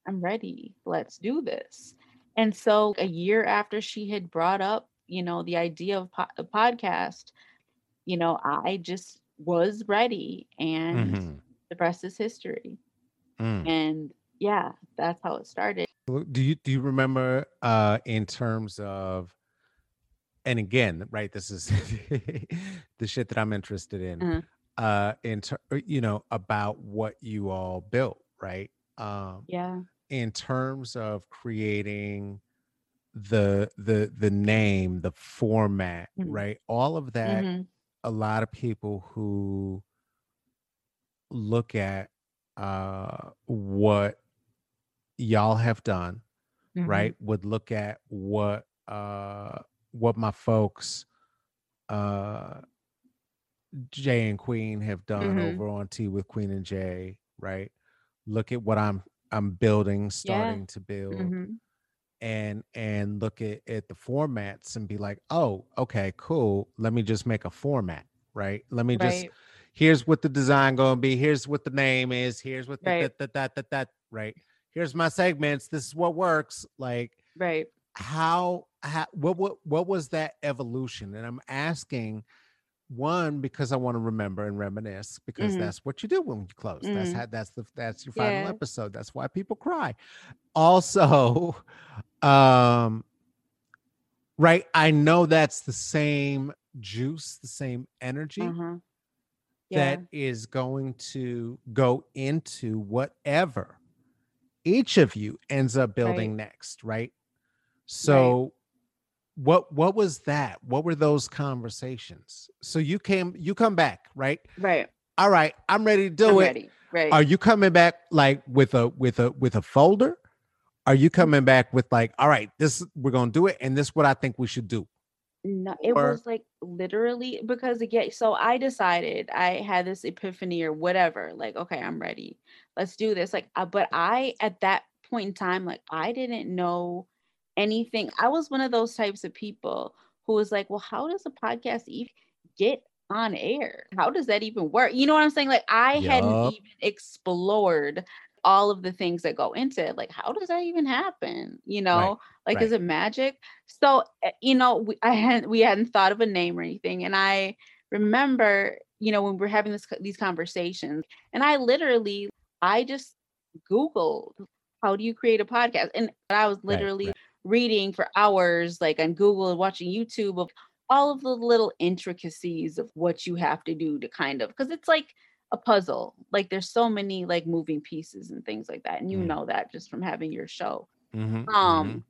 Speaker 1: I'm ready. Let's do this. And so a year after she had brought up, you know, the idea of po- a podcast, you know, I just was ready and
Speaker 3: Mhm.
Speaker 1: the rest is history.
Speaker 3: Mm.
Speaker 1: And yeah, that's how it started.
Speaker 3: Do you do you remember uh in terms of and again, right, this is the shit that I'm interested in.
Speaker 1: Uh-huh.
Speaker 3: Uh in ter- uh, you know, about what you all built, right? Um
Speaker 1: Yeah.
Speaker 3: in terms of creating the the the name, the format,
Speaker 1: Mhm.
Speaker 3: right? All of that
Speaker 1: Mhm.
Speaker 3: a lot of people who look at uh what y'all have done
Speaker 1: Mhm.
Speaker 3: right would look at what uh what my folks uh jay and queen have done
Speaker 1: Mhm.
Speaker 3: over on tea with queen and jay right look at what i'm i'm building starting to build
Speaker 1: Mhm.
Speaker 3: and and look at, at the formats and be like oh okay cool let me just make a format right let me just here's what the design gonna be here's what the name is here's what the
Speaker 1: Right.
Speaker 3: that that that that that right here's my segments this is what works like
Speaker 1: Right.
Speaker 3: how, how what what what was that evolution and i'm asking one because i want to remember and reminisce because
Speaker 1: Mhm.
Speaker 3: that's what you do when you close that's
Speaker 1: Mhm.
Speaker 3: how that's the that's your final
Speaker 1: Yeah.
Speaker 3: episode that's why people cry also um right i know that's the same juice the same energy
Speaker 1: Uh-huh. Yeah.
Speaker 3: that is going to go into whatever each of you ends up building next right so what what was that what were those conversations so you came you come back right
Speaker 1: right.
Speaker 3: all right i'm ready to do
Speaker 1: I'm
Speaker 3: it
Speaker 1: ready. Right.
Speaker 3: are you coming back like with a with a with a folder are you coming back with like all right this we're gonna do it and this is what i think we should do
Speaker 1: No, it
Speaker 3: Or-
Speaker 1: was like literally because again, so I decided I had this epiphany or whatever, like, okay, I'm ready. Let's do this. Like, uh, but I at that point in time, like, I didn't know anything. I was one of those types of people who was like, well, how does a podcast even get on air? How does that even work? You know what I'm saying? Like, I hadn't even explored all of the things that go into it. Like, how does that even happen? You know, like, is it magic? So, uh, you know, we, I hadn't, we hadn't thought of a name or anything. And I remember, you know, when we're having this, these conversations and I literally, I just Googled, how do you create a podcast? And I was
Speaker 3: Right,
Speaker 1: literally
Speaker 3: right.
Speaker 1: Reading for hours, like on Google and watching YouTube of all of the little intricacies of what you have to do to kind of, because it's like a puzzle. Like there's so many like moving pieces and things like that. And you
Speaker 3: Mm.
Speaker 1: know that just from having your show.
Speaker 3: Mhm,
Speaker 1: Um,
Speaker 3: mhm.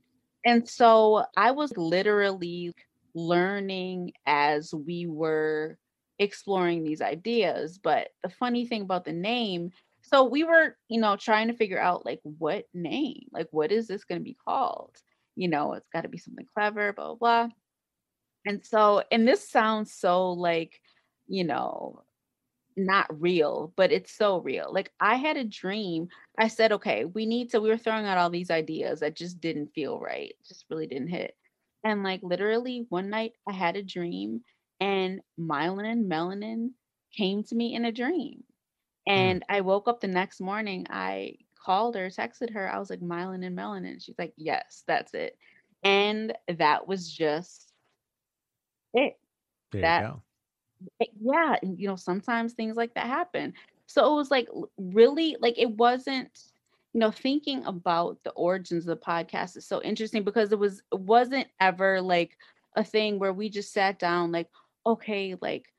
Speaker 1: and so I was literally learning as we were exploring these ideas. But the funny thing about the name, so we were, you know, trying to figure out like what name, like what is this going to be called? You know, it's got to be something clever, blah, blah, blah. And so, and this sounds so like, you know, not real, but it's so real. Like I had a dream. I said, okay, we need to, we were throwing out all these ideas that just didn't feel right, just really didn't hit. And like literally one night I had a dream and myelin melanin came to me in a dream. Hmm. And I woke up the next morning, I called her, texted her, I was like, myelin and melanin. She's like, yes, that's it. And that was just it
Speaker 3: There
Speaker 1: that-
Speaker 3: you go.
Speaker 1: Eh, yeah and you know sometimes things like that happen so it was like really like it wasn't you know thinking about the origins of the podcast is so interesting because it was it wasn't ever like a thing where we just sat down like okay like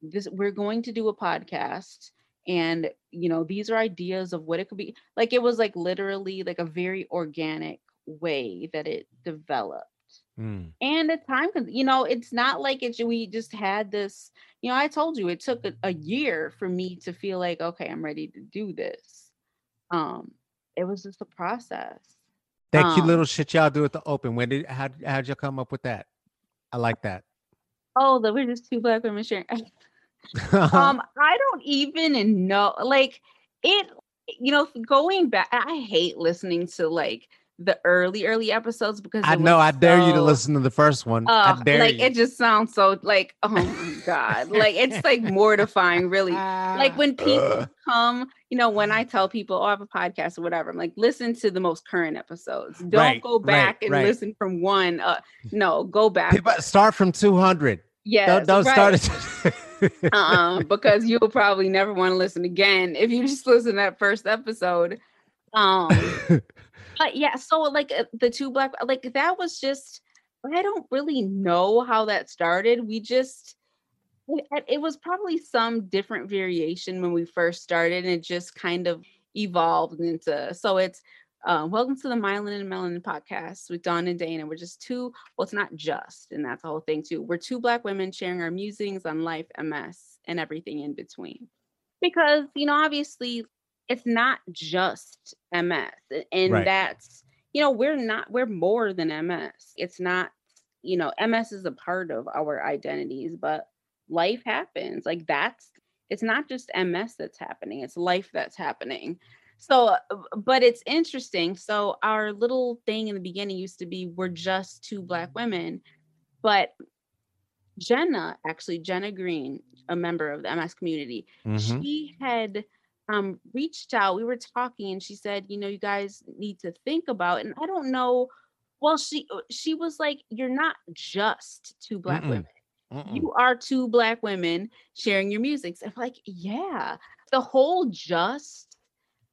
Speaker 1: this we're going to do a podcast and you know these are ideas of what it could be like it was like literally like a very organic way that it developed
Speaker 3: Mm.
Speaker 1: and the time you know it's not like it's we just had this you know i told you it took a, a year for me to feel like okay i'm ready to do this um it was just a process
Speaker 3: That cute
Speaker 1: Um,
Speaker 3: little shit y'all do at the open. When did how how'd y'all come up with that? I like that.
Speaker 1: oh that we're just two black women sharing um, I don't even know. Like it, you know, going back, I hate listening to like the early, early episodes because
Speaker 3: I know I dare you to listen to the first one.
Speaker 1: Uh,
Speaker 3: I dare
Speaker 1: like
Speaker 3: you.
Speaker 1: it just sounds so like, oh my god, like it's like mortifying, really. Uh, like when people
Speaker 3: uh.
Speaker 1: come, you know, when I tell people, oh, I have a podcast or whatever, I'm like, listen to the most current episodes. Don't
Speaker 3: right,
Speaker 1: go back right, and
Speaker 3: right.
Speaker 1: listen from one. Uh, no, go back.
Speaker 3: People, start from 200.
Speaker 1: Yeah,
Speaker 3: don't, don't
Speaker 1: right.
Speaker 3: start it.
Speaker 1: um, because you'll probably never want to listen again if you just listen to that first episode. Um, but yeah, so like uh, the two black, like that was just. I don't really know how that started. We just it, it was probably some different variation when we first started, and it just kind of evolved into. So it's uh, welcome to the Myelin and Melanin podcast with Dawn and Dana. We're just two. Well, it's not just, and that's the whole thing too. We're two black women sharing our musings on life, MS, and everything in between. Because you know, obviously, it's not just MS, and
Speaker 3: Right.
Speaker 1: that's you know, we're not. We're more than MS. It's not. You know, MS is a part of our identities, but life happens. Like that's. It's not just MS that's happening. It's life that's happening. So, uh, but it's interesting. So, our little thing in the beginning used to be we're just two Black women, but Jenna, actually, Jenna Green, a member of the MS community,
Speaker 3: Mhm.
Speaker 1: she had um, reached out. We were talking, and she said, "You know, you guys need to think about." And I don't know. Well, she uh, she was like, "You're not just two Black
Speaker 3: Mm-mm.
Speaker 1: women."
Speaker 3: Mm-mm.
Speaker 1: you are two black women sharing your music. So I'm like, yeah, the whole just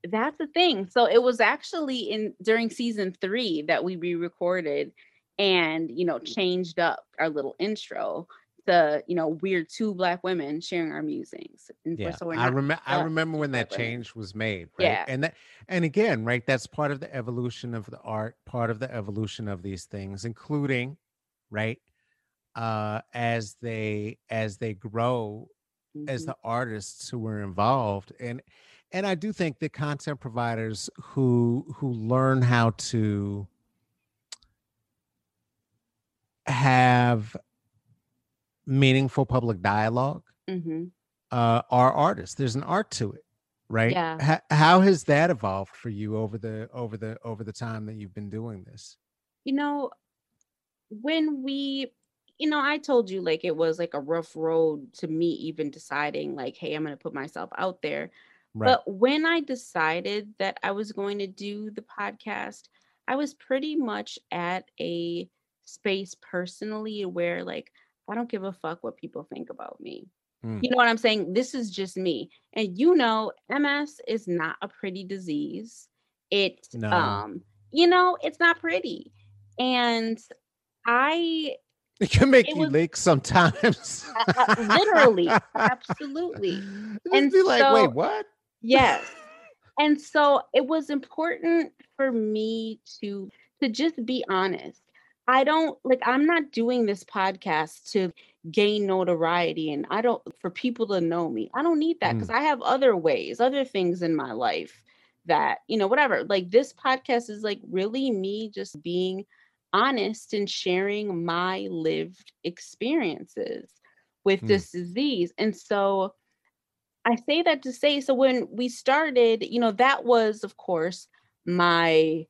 Speaker 1: that's the thing. So it was actually in during season three that we re-recorded and you know changed up our little intro to you know we're two black women sharing our musings. And
Speaker 3: Yeah,
Speaker 1: so we're
Speaker 3: I remember. I remember when that
Speaker 1: women.
Speaker 3: change was made. Right?
Speaker 1: Yeah.
Speaker 3: and that, and again, right? That's part of the evolution of the art, part of the evolution of these things, including, right, uh, as they as they grow as
Speaker 1: Mhm.
Speaker 3: the artists who were involved, and and I do think the content providers who who learn how to have meaningful public dialogue
Speaker 1: hmm
Speaker 3: uh, are artists. There's an art to it, right?
Speaker 1: Yeah.
Speaker 3: How, how has that evolved for you over the over the over the time that you've been doing this?
Speaker 1: You know, when we, you know, I told you like it was like a rough road to me even deciding like, hey, I'm going to put myself out there.
Speaker 3: Right.
Speaker 1: But when I decided that I was going to do the podcast, I was pretty much at a space personally where like I don't give a fuck what people think about me.
Speaker 3: Mm.
Speaker 1: You know what I'm saying? This is just me. And you know, MS is not a pretty disease. It
Speaker 3: No.
Speaker 1: um, you know, it's not pretty. And I
Speaker 3: it can make
Speaker 1: it
Speaker 3: you
Speaker 1: was-
Speaker 3: leak sometimes.
Speaker 1: A- a- literally, absolutely.
Speaker 3: Just
Speaker 1: And
Speaker 3: be like,
Speaker 1: so-
Speaker 3: wait, what?
Speaker 1: Yes. And so it was important for me to to just be honest. I don't like I'm not doing this podcast to gain notoriety and I don't for people to know me. I don't need that
Speaker 3: Mm.
Speaker 1: because I have other ways, other things in my life that, you know, whatever. Like this podcast is like really me just being honest and sharing my lived experiences with
Speaker 3: Mm.
Speaker 1: this disease. And so I say that to say, so when we started, you know, that was, of course, my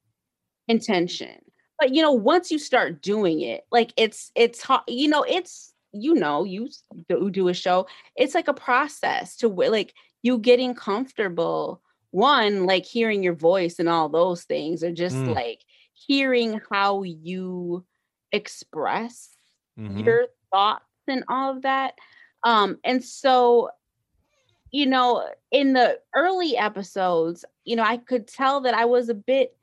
Speaker 1: intention. But you know, once you start doing it, like it's it's hard, you know, it's you know, you do, do a show, it's like a process to like you getting comfortable. One, like hearing your voice and all those things, or just
Speaker 3: Mm.
Speaker 1: like hearing how you express
Speaker 3: Mhm.
Speaker 1: your thoughts and all of that. Um, and so, you know, in the early episodes, you know, I could tell that I was a bit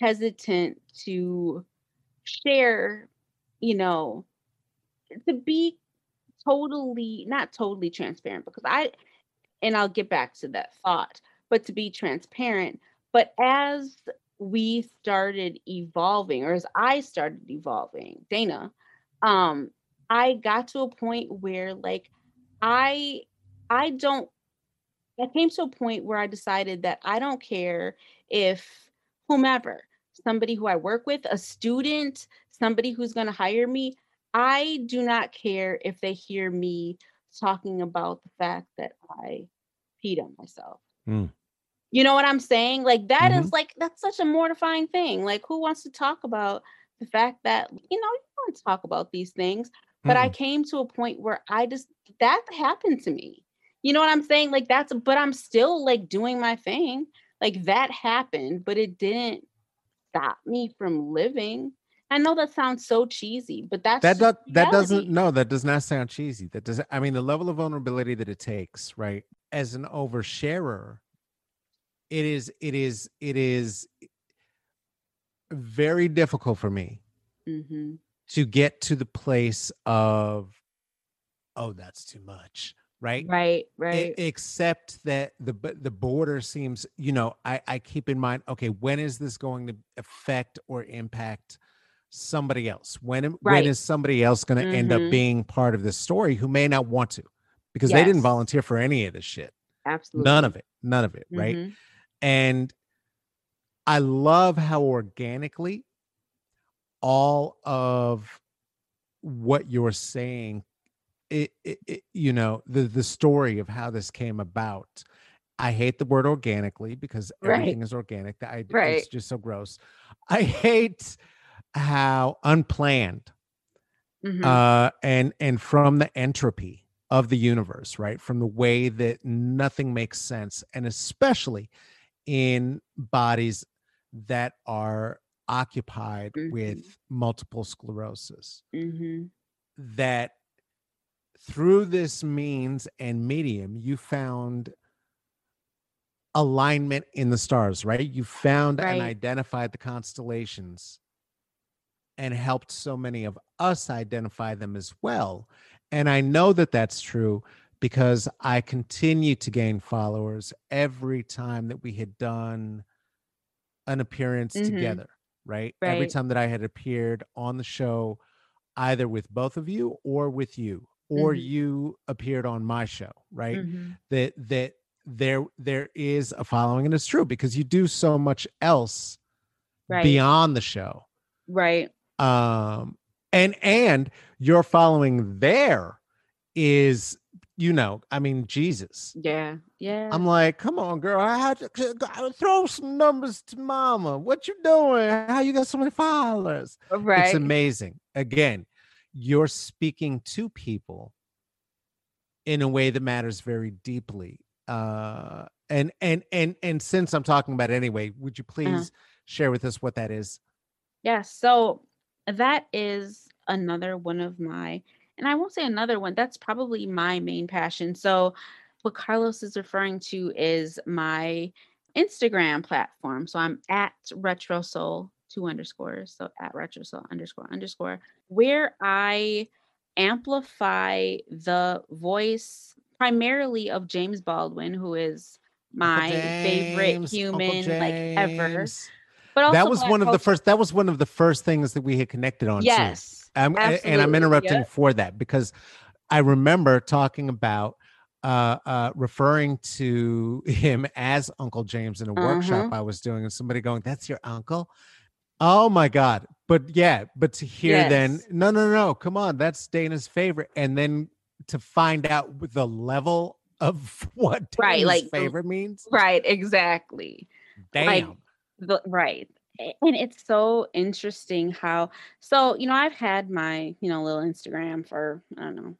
Speaker 1: hesitant to share, you know, to be totally, not totally transparent because I, and I'll get back to that thought, but to be transparent. But as we started evolving, or as I started evolving, Dana, um, I got to a point where like I I don't I came to a point where I decided that I don't care if whomever, somebody who I work with, a student, somebody who's going to hire me, I do not care if they hear me talking about the fact that I peed on myself.
Speaker 3: Mm.
Speaker 1: You know what I'm saying? Like that is
Speaker 3: Mhm.
Speaker 1: like that's such a mortifying thing. Like who wants to talk about the fact that you know you want to talk about these things? But I
Speaker 3: Mm-mm.
Speaker 1: came to a point where I just that happened to me. You know what I'm saying? Like that's but I'm still like doing my thing. Like that happened, but it didn't stop me from living. I know that sounds so cheesy, but that's
Speaker 3: that does, that doesn't no that does not sound cheesy that does i mean the level of vulnerability that it takes right as an oversharer it is it is it is very difficult for me
Speaker 1: Mhm.
Speaker 3: to get to the place of oh that's too much right
Speaker 1: Right, right.
Speaker 3: except that the the border seems you know i i keep in mind okay when is this going to affect or impact somebody else when
Speaker 1: Right.
Speaker 3: is somebody else going to end up
Speaker 1: Mhm.
Speaker 3: being part of this story who may not want to because they didn't volunteer for any of this shit
Speaker 1: Absolutely.
Speaker 3: none of it none of it right
Speaker 1: Mhm.
Speaker 3: and I love how organically all of what you're saying, it, it, it- you know, the the story of how this came about. I hate the word organically because
Speaker 1: Right.
Speaker 3: everything is organic. I, It's
Speaker 1: Right.
Speaker 3: just so gross. I hate how unplanned
Speaker 1: Mhm.
Speaker 3: uh, and and from the entropy of the universe, right? From the way that nothing makes sense, and especially in bodies that are occupied
Speaker 1: Mhm.
Speaker 3: with multiple sclerosis,
Speaker 1: Mhm.
Speaker 3: that through this means and medium, you found alignment in the stars, right? You found and identified the constellations and helped so many of us identify them as well. And I know that that's true because I continue to gain followers every time that we had done an appearance
Speaker 1: Mhm.
Speaker 3: together, right? Every time that I had appeared on the show, either with both of you or with you, or
Speaker 1: Mhm.
Speaker 3: you appeared on my show, right?
Speaker 1: Mhm.
Speaker 3: That that there there is a following, and it's true because you do so much else
Speaker 1: Right.
Speaker 3: beyond the show
Speaker 1: Right.
Speaker 3: um and and your following there is you know i mean jesus
Speaker 1: Yeah. Yeah.
Speaker 3: i'm like come on girl i had to g- throw some numbers to mama what you doing how you got so many followers
Speaker 1: right.
Speaker 3: it's amazing again you're speaking to people in a way that matters very deeply uh and and and and since i'm talking about it anyway would you please
Speaker 1: Uh-huh.
Speaker 3: share with us what that is
Speaker 1: Yeah, so that is another one of my, and I won't say another one, that's probably my main passion. So, what Carlos is referring to is my Instagram platform. So, I'm at RetroSoul two underscores. So, at RetroSoul underscore underscore, where I amplify the voice primarily of James Baldwin, who is my favorite
Speaker 3: James, Uncle
Speaker 1: human like ever. But also
Speaker 3: that was
Speaker 1: Black
Speaker 3: one of the first that was one of the first things that we had connected on.
Speaker 1: Yes.
Speaker 3: And I'm interrupting
Speaker 1: yep.
Speaker 3: for that because I remember talking about uh, uh, referring to him as Uncle James in a workshop
Speaker 1: Uh-huh.
Speaker 3: I was doing, and somebody going, "That's your uncle." Oh my god! But yeah, but to hear then,
Speaker 1: Yes.
Speaker 3: no, no, no, come on, that's Dana's favorite, and then to find out the level of what
Speaker 1: Right, like
Speaker 3: favorite means.
Speaker 1: Right, exactly.
Speaker 3: Damn.
Speaker 1: like, The, right. And it's so interesting how, so, you know, I've had my, you know, little Instagram for, I don't know,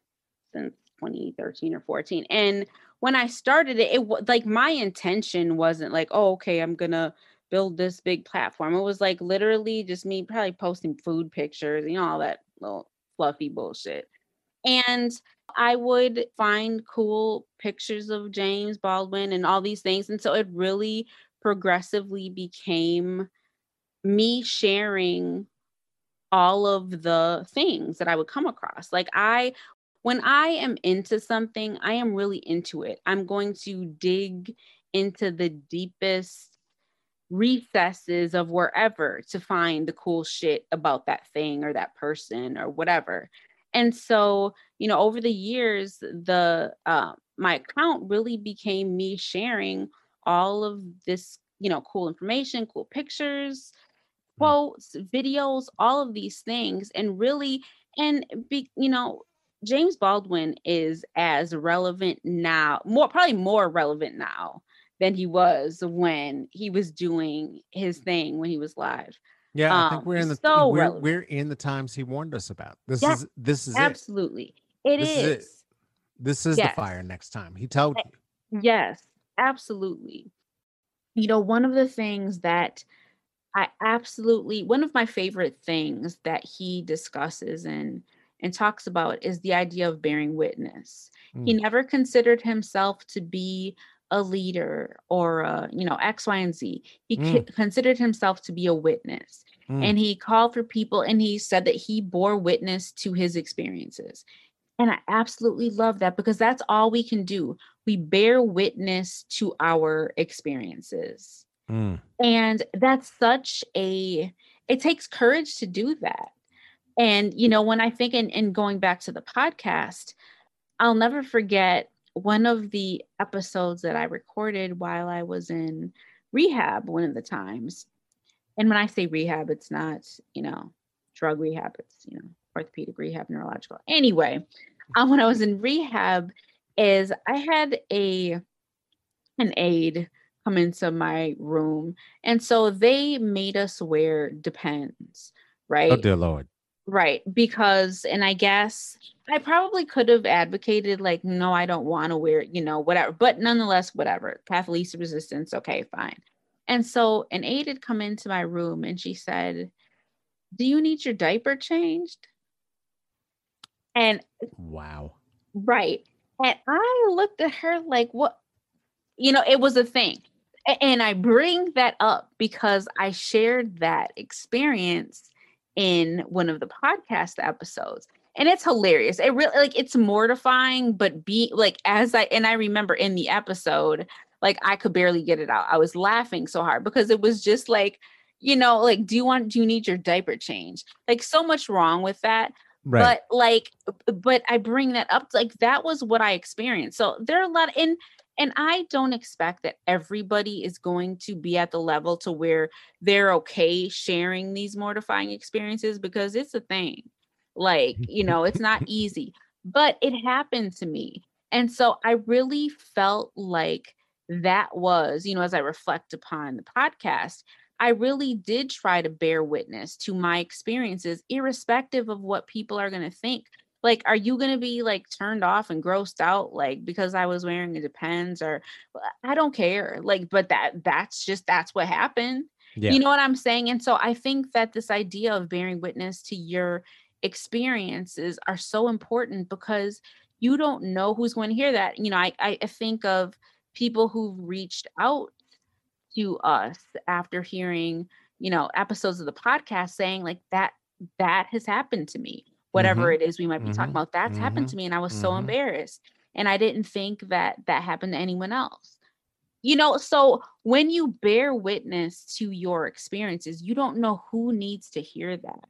Speaker 1: since 2013 or 14. And when I started it, it was like my intention wasn't like, oh, okay, I'm going to build this big platform. It was like literally just me probably posting food pictures, you know, all that little fluffy bullshit. And I would find cool pictures of James Baldwin and all these things. And so it really progressively became me sharing all of the things that I would come across. Like I when I am into something, I am really into it. I'm going to dig into the deepest recesses of wherever to find the cool shit about that thing or that person or whatever. And so, you know, over the years, the uh, my account really became me sharing all of this, you know, cool information, cool pictures,
Speaker 3: Mm.
Speaker 1: quotes, videos, all of these things, and really, and be, you know, James Baldwin is as relevant now, more probably more relevant now than he was when he was doing his thing when he was live.
Speaker 3: Yeah, I
Speaker 1: Um,
Speaker 3: think we're in the
Speaker 1: so
Speaker 3: we're, we're in the times he warned us about. This is this is.
Speaker 1: Absolutely. It
Speaker 3: This
Speaker 1: is.
Speaker 3: is it. This is
Speaker 1: Yes.
Speaker 3: the fire next time. He told
Speaker 1: Eh,
Speaker 3: you.
Speaker 1: Yes, absolutely. You know, one of the things that I absolutely one of my favorite things that he discusses and and talks about is the idea of bearing witness. He
Speaker 3: Mm.
Speaker 1: never considered himself to be a leader or a, you know, X, Y, and Z. He
Speaker 3: Mm.
Speaker 1: c- considered himself to be a witness.
Speaker 3: Mm.
Speaker 1: And he called for people and he said that he bore witness to his experiences. And I absolutely love that because that's all we can do. We bear witness to our experiences.
Speaker 3: Mm.
Speaker 1: And that's such a, it takes courage to do that. And, you know, when I think, in, in going back to the podcast, I'll never forget one of the episodes that I recorded while I was in rehab one of the times. And when I say rehab, it's not, you know, drug rehab, it's, you know, orthopedic rehab, neurological. Anyway, um, when I was in rehab, is I had a an aide come into my room. And so they made us wear depends, right?
Speaker 3: Oh dear Lord.
Speaker 1: Right. Because, and I guess I probably could have advocated, like, no, I don't want to wear, you know, whatever. But nonetheless, whatever. Path least resistance. Okay, fine. And so an aide had come into my room and she said, Do you need your diaper changed? And
Speaker 3: Wow.
Speaker 1: right. And I looked at her like, what? You know, it was a thing. And I bring that up because I shared that experience in one of the podcast episodes. And it's hilarious. It really like it's mortifying, but be like as I and I remember in the episode, like I could barely get it out. I was laughing so hard because it was just like, you know, like, do you want do you need your diaper change? Like so much wrong with that
Speaker 3: Right.
Speaker 1: but like but i bring that up like that was what i experienced so there are a lot and and i don't expect that everybody is going to be at the level to where they're okay sharing these mortifying experiences because it's a thing like you know it's not easy but it happened to me. And so I really felt like that was, you know, as I reflect upon the podcast, I really did try to bear witness to my experiences, irrespective of what people are going to think. Like, are you going to be like turned off and grossed out, like because I was wearing a Depends, or I don't care. Like, but that that's just that's what happened.
Speaker 3: Yeah.
Speaker 1: You know what I'm saying? And so I think that this idea of bearing witness to your experiences are so important because you don't know who's going to hear that. You know, I, I think of people who've reached out to us after hearing, you know, episodes of the podcast saying like that that has happened to me. Whatever
Speaker 3: Mhm.
Speaker 1: it is we might be talking
Speaker 3: Mhm.
Speaker 1: about, that's happened to me and I was so
Speaker 3: Mhm.
Speaker 1: embarrassed. And I didn't think that that happened to anyone else. You know, so when you bear witness to your experiences, you don't know who needs to hear that.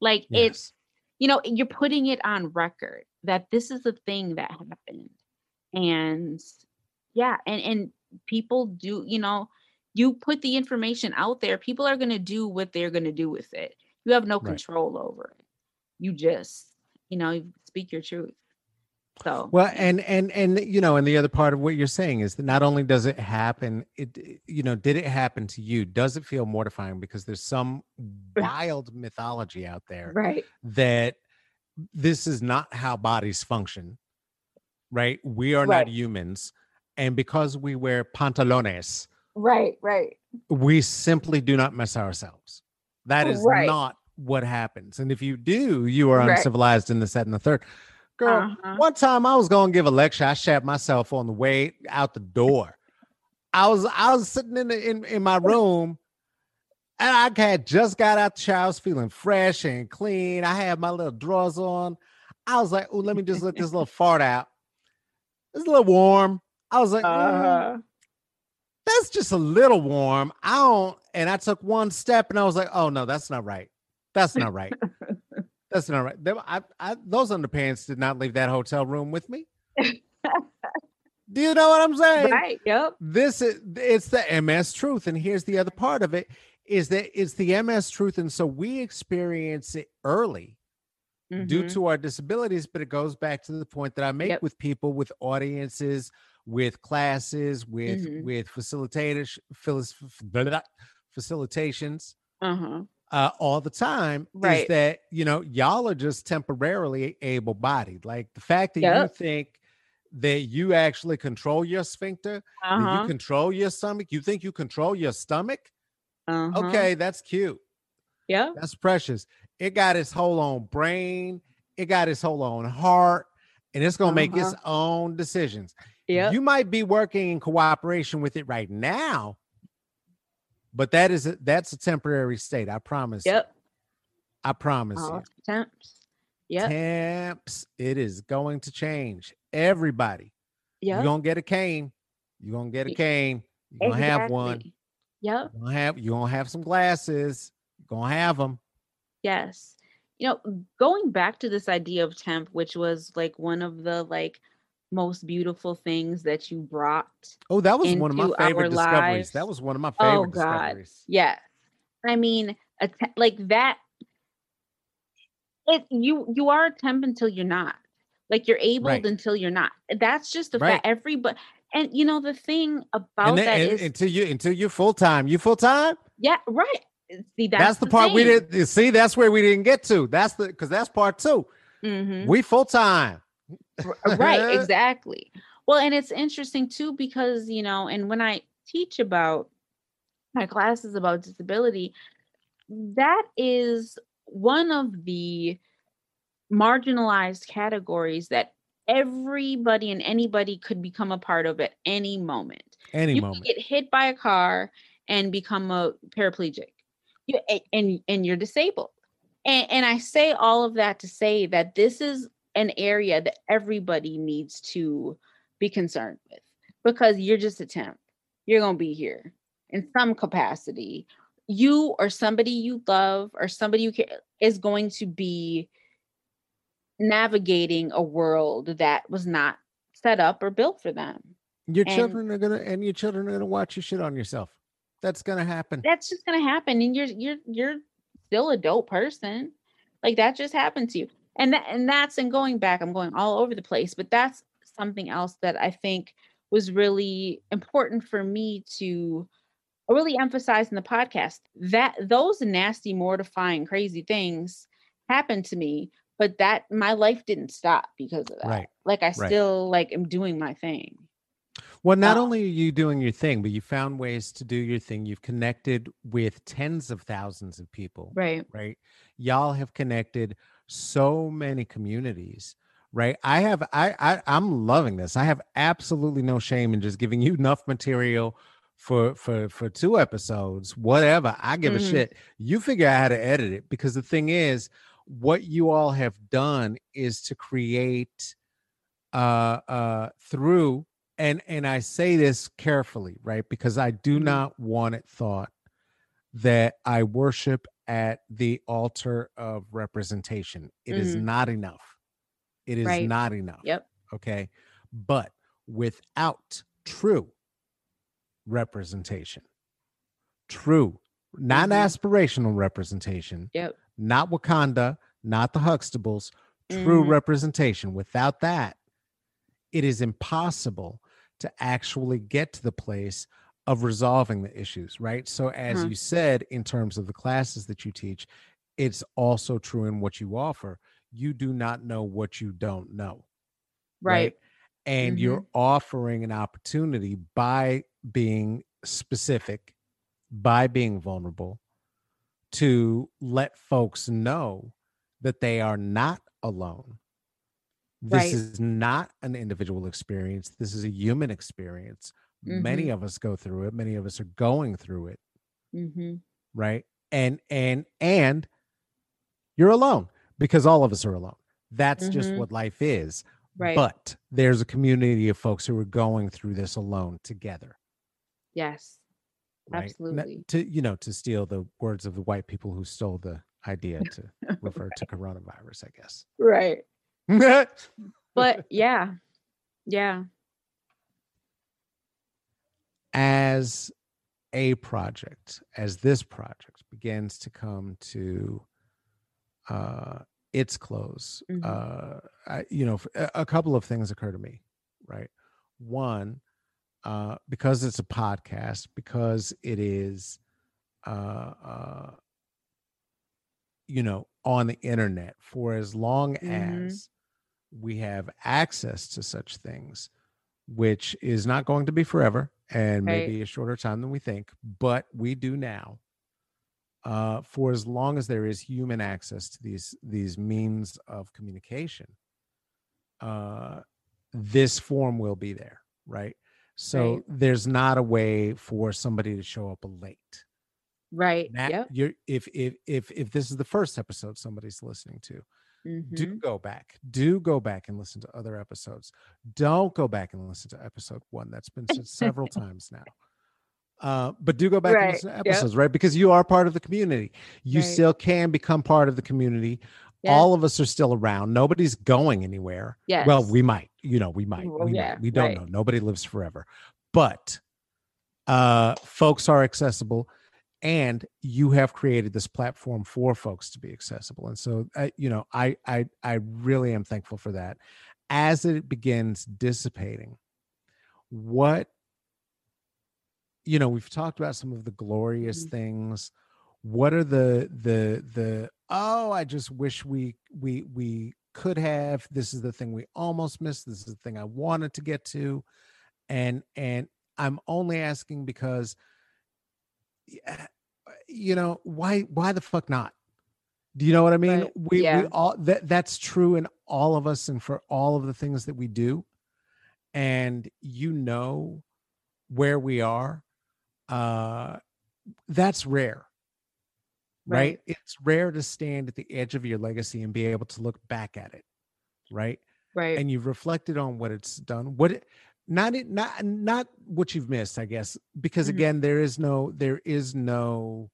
Speaker 1: Like it's you know, you're putting it on record that this is the thing that happened. And yeah, and and people do, you know, you put the information out there, people are going to do what they're going to do with it. You have no
Speaker 3: Right.
Speaker 1: control over it. You just, you know, speak your truth. So,
Speaker 3: Well, and and and you know, and the other part of what you're saying is that not only does it happen, it you know, did it happen to you? Does it feel mortifying because there's some wild mythology out there
Speaker 1: right.
Speaker 3: that this is not how bodies function, right? We are
Speaker 1: Right.
Speaker 3: not humans, and because we wear pantalones,
Speaker 1: Right, right.
Speaker 3: we simply do not mess ourselves. That is
Speaker 1: Right.
Speaker 3: not what happens. And if you do, you are
Speaker 1: Right.
Speaker 3: uncivilized in the set and the third. Girl,
Speaker 1: Uh-huh.
Speaker 3: one time I was gonna give a lecture. I shat myself on the way out the door. I was I was sitting in the, in, in my room and I had just got out the shower. I was feeling fresh and clean. I had my little drawers on. I was like, oh, let me just let this little fart out. It's a little warm. I was like, mm,
Speaker 1: Uh-huh.
Speaker 3: that's just a little warm. I don't, and I took one step and I was like, oh no, that's not right. That's not right. that's not right. I, I, those underpants did not leave that hotel room with me. Do you know what I'm saying?
Speaker 1: Right. Yep.
Speaker 3: This is it's the MS truth. And here's the other part of it is that it's the MS truth. And so we experience it early due
Speaker 1: Mhm.
Speaker 3: to our disabilities, but it goes back to the point that I make
Speaker 1: Yep.
Speaker 3: with people, with audiences, with classes, with
Speaker 1: Mhm.
Speaker 3: with facilitators, facilitations
Speaker 1: Uh-huh.
Speaker 3: Uh, all the time. Is that you know y'all are just temporarily able bodied. Like the fact that you think that you actually control your sphincter, that you
Speaker 1: Uh-huh.
Speaker 3: control your stomach, you think you control your stomach.
Speaker 1: Uh-huh.
Speaker 3: Okay, that's cute.
Speaker 1: Yeah,
Speaker 3: That's precious. It got its whole own brain. It got its whole own heart, and it's gonna make its own decisions.
Speaker 1: Yeah,
Speaker 3: You might be working in cooperation with it right now, but that is a, that's a temporary state. I promise. you.
Speaker 1: Yep.
Speaker 3: I promise
Speaker 1: All
Speaker 3: you.
Speaker 1: attempts. Yep.
Speaker 3: Temps, it is going to change. Everybody, you're gonna get a cane. You're gonna get a cane. You're gonna have one.
Speaker 1: Yep.
Speaker 3: You're gonna have you're gonna have some glasses. You're gonna have them.
Speaker 1: Yes. You know, going back to this idea of temp, which was like one of the like most beautiful things that you brought.
Speaker 3: Oh, that was one of my favorite discoveries. That was one of my
Speaker 1: Oh,
Speaker 3: favorite
Speaker 1: God.
Speaker 3: discoveries.
Speaker 1: Yes. I mean, a te- like that it you you are a temp until you're not. Like you're able
Speaker 3: Right.
Speaker 1: until you're not. That's just the
Speaker 3: Right.
Speaker 1: fact. Everybody and you know the thing about
Speaker 3: then,
Speaker 1: that
Speaker 3: and-
Speaker 1: is
Speaker 3: until you until you're full time. You full time?
Speaker 1: yeah, right. See, that's,
Speaker 3: That's, the, part we didn't see. That's where we didn't get to. That's the because that's part 2
Speaker 1: Mhm.
Speaker 3: We full time.
Speaker 1: R- uh, right exactly. Well and it's interesting too because you know and when i teach about my classes about disability that is one of the marginalized categories that everybody and anybody could become a part of at any moment.
Speaker 3: Any
Speaker 1: you
Speaker 3: moment.
Speaker 1: can get hit by a car and become a paraplegic. You, and and you're disabled. And, and i say all of that to say that this is an area that everybody needs to be concerned with because you're just a temp. You're going to be here in some capacity. You or somebody you love or somebody you care is going to be navigating a world that was not set up or built for them.
Speaker 3: Your
Speaker 1: and-
Speaker 3: children are gonna and your children are gonna watch you shit on yourself. That's gonna happen.
Speaker 1: that's just gonna happen and you're you're you're still a dope person. Like that just happened to you and that and that's and going back i'm going all over the place but that's something else that i think was really important for me to really emphasize in the podcast that those nasty mortifying crazy things happened to me but that my life didn't stop because of that
Speaker 3: Right.
Speaker 1: like i
Speaker 3: Right.
Speaker 1: still like am doing my thing
Speaker 3: Well, not only are you doing your thing, but you found ways to do your thing. You've connected with tens of thousands of people,
Speaker 1: right
Speaker 3: right? Y'all have connected so many communities, right? I have, I, I, I'm loving this. I have absolutely no shame in just giving you enough material for for for two episodes, whatever. I give a
Speaker 1: Mhm.
Speaker 3: shit. You figure out how to edit it because the thing is, what you all have done is to create uh uh through and and I say this carefully, right? Because I do
Speaker 1: Mhm.
Speaker 3: not want it thought that I worship at the altar of representation. It is
Speaker 1: Mhm.
Speaker 3: not enough. It is
Speaker 1: Right.
Speaker 3: not enough.
Speaker 1: yep
Speaker 3: Okay. But without true representation, true, not
Speaker 1: Mhm.
Speaker 3: aspirational representation,
Speaker 1: yep
Speaker 3: not Wakanda, not the Huxtables, true
Speaker 1: Mhm.
Speaker 3: representation. Without that, it is impossible to actually get to the place of resolving the issues, right? So, as
Speaker 1: Uh-huh.
Speaker 3: you said, in terms of the classes that you teach, it's also true in what you offer. You do not know what you don't know,
Speaker 1: right
Speaker 3: And you're offering an opportunity by being specific, by being vulnerable, to let folks know that they are not alone. This
Speaker 1: Right.
Speaker 3: is not an individual experience. This is a human experience. Many
Speaker 1: Mm-hmm.
Speaker 3: of us go through it. Many of us are going through it,
Speaker 1: hmm
Speaker 3: right? And and and you're alone because all of us are alone. That's just
Speaker 1: Mhm.
Speaker 3: what life is.
Speaker 1: right
Speaker 3: But there's a community of folks who are going through this alone together.
Speaker 1: yes
Speaker 3: Right?
Speaker 1: Absolutely.
Speaker 3: To you know, to steal the words of the white people who stole the idea to refer to coronavirus, I guess.
Speaker 1: right but yeah yeah
Speaker 3: as a project, as this project begins to come to uh, its close,
Speaker 1: Mhm.
Speaker 3: uh, I, you know, a couple of things occur to me, right? One, uh, because it's a podcast, because it is, uh, uh, you know, on the internet for as long
Speaker 1: Mhm.
Speaker 3: as we have access to such things, which is not going to be forever and
Speaker 1: Right.
Speaker 3: maybe a shorter time than we think, but we do now. Uh, for as long as there is human access to these these means of communication, uh, this form will be there, right? So
Speaker 1: Right.
Speaker 3: there's not a way for somebody to show up late.
Speaker 1: right yep
Speaker 3: you're if if if if this is the first episode somebody's listening to, do
Speaker 1: Mhm.
Speaker 3: go back do go back and listen to other episodes don't go back and listen to episode one that's been said several times now uh, but do go back and listen to
Speaker 1: yep.
Speaker 3: episodes right because you are part of the community you
Speaker 1: Right.
Speaker 3: still can become part of the community
Speaker 1: Yeah.
Speaker 3: all of us are still around nobody's going anywhere
Speaker 1: yes
Speaker 3: well we might you know we might
Speaker 1: Well,
Speaker 3: we,
Speaker 1: yeah,
Speaker 3: might. we don't
Speaker 1: right.
Speaker 3: know nobody lives forever but uh folks are accessible and you have created this platform for folks to be accessible and so uh, you know i i i really am thankful for that. As it begins dissipating what you know we've talked about some of the glorious
Speaker 1: Mhm.
Speaker 3: things. What are the the the oh i just wish we we we could have. This is the thing we almost missed. This is the thing i wanted to get to. And and i'm only asking because you know why why the fuck not do you know what i mean
Speaker 1: Right.
Speaker 3: we
Speaker 1: Yeah.
Speaker 3: we all that that's true in all of us and for all of the things that we do and you know where we are uh that's rare right?
Speaker 1: Right.
Speaker 3: it's rare to stand at the edge of your legacy and be able to look back at it right
Speaker 1: right
Speaker 3: and you've reflected on what it's done what it not it not not what you've missed i guess because
Speaker 1: Mhm.
Speaker 3: again there is no there is no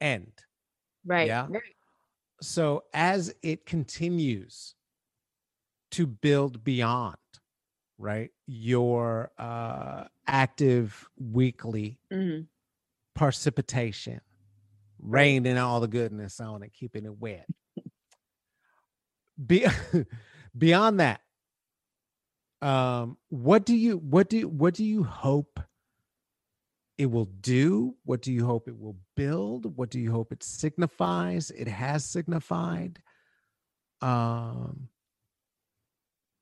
Speaker 3: end
Speaker 1: right
Speaker 3: yeah.
Speaker 1: right
Speaker 3: so as it continues to build beyond right your uh active weekly
Speaker 1: Mhm.
Speaker 3: precipitation raining all the goodness on it keeping it wet be, beyond that, um, what do you what do what do you hope it will do? What do you hope it will build? What do you hope it signifies? It has signified. Um,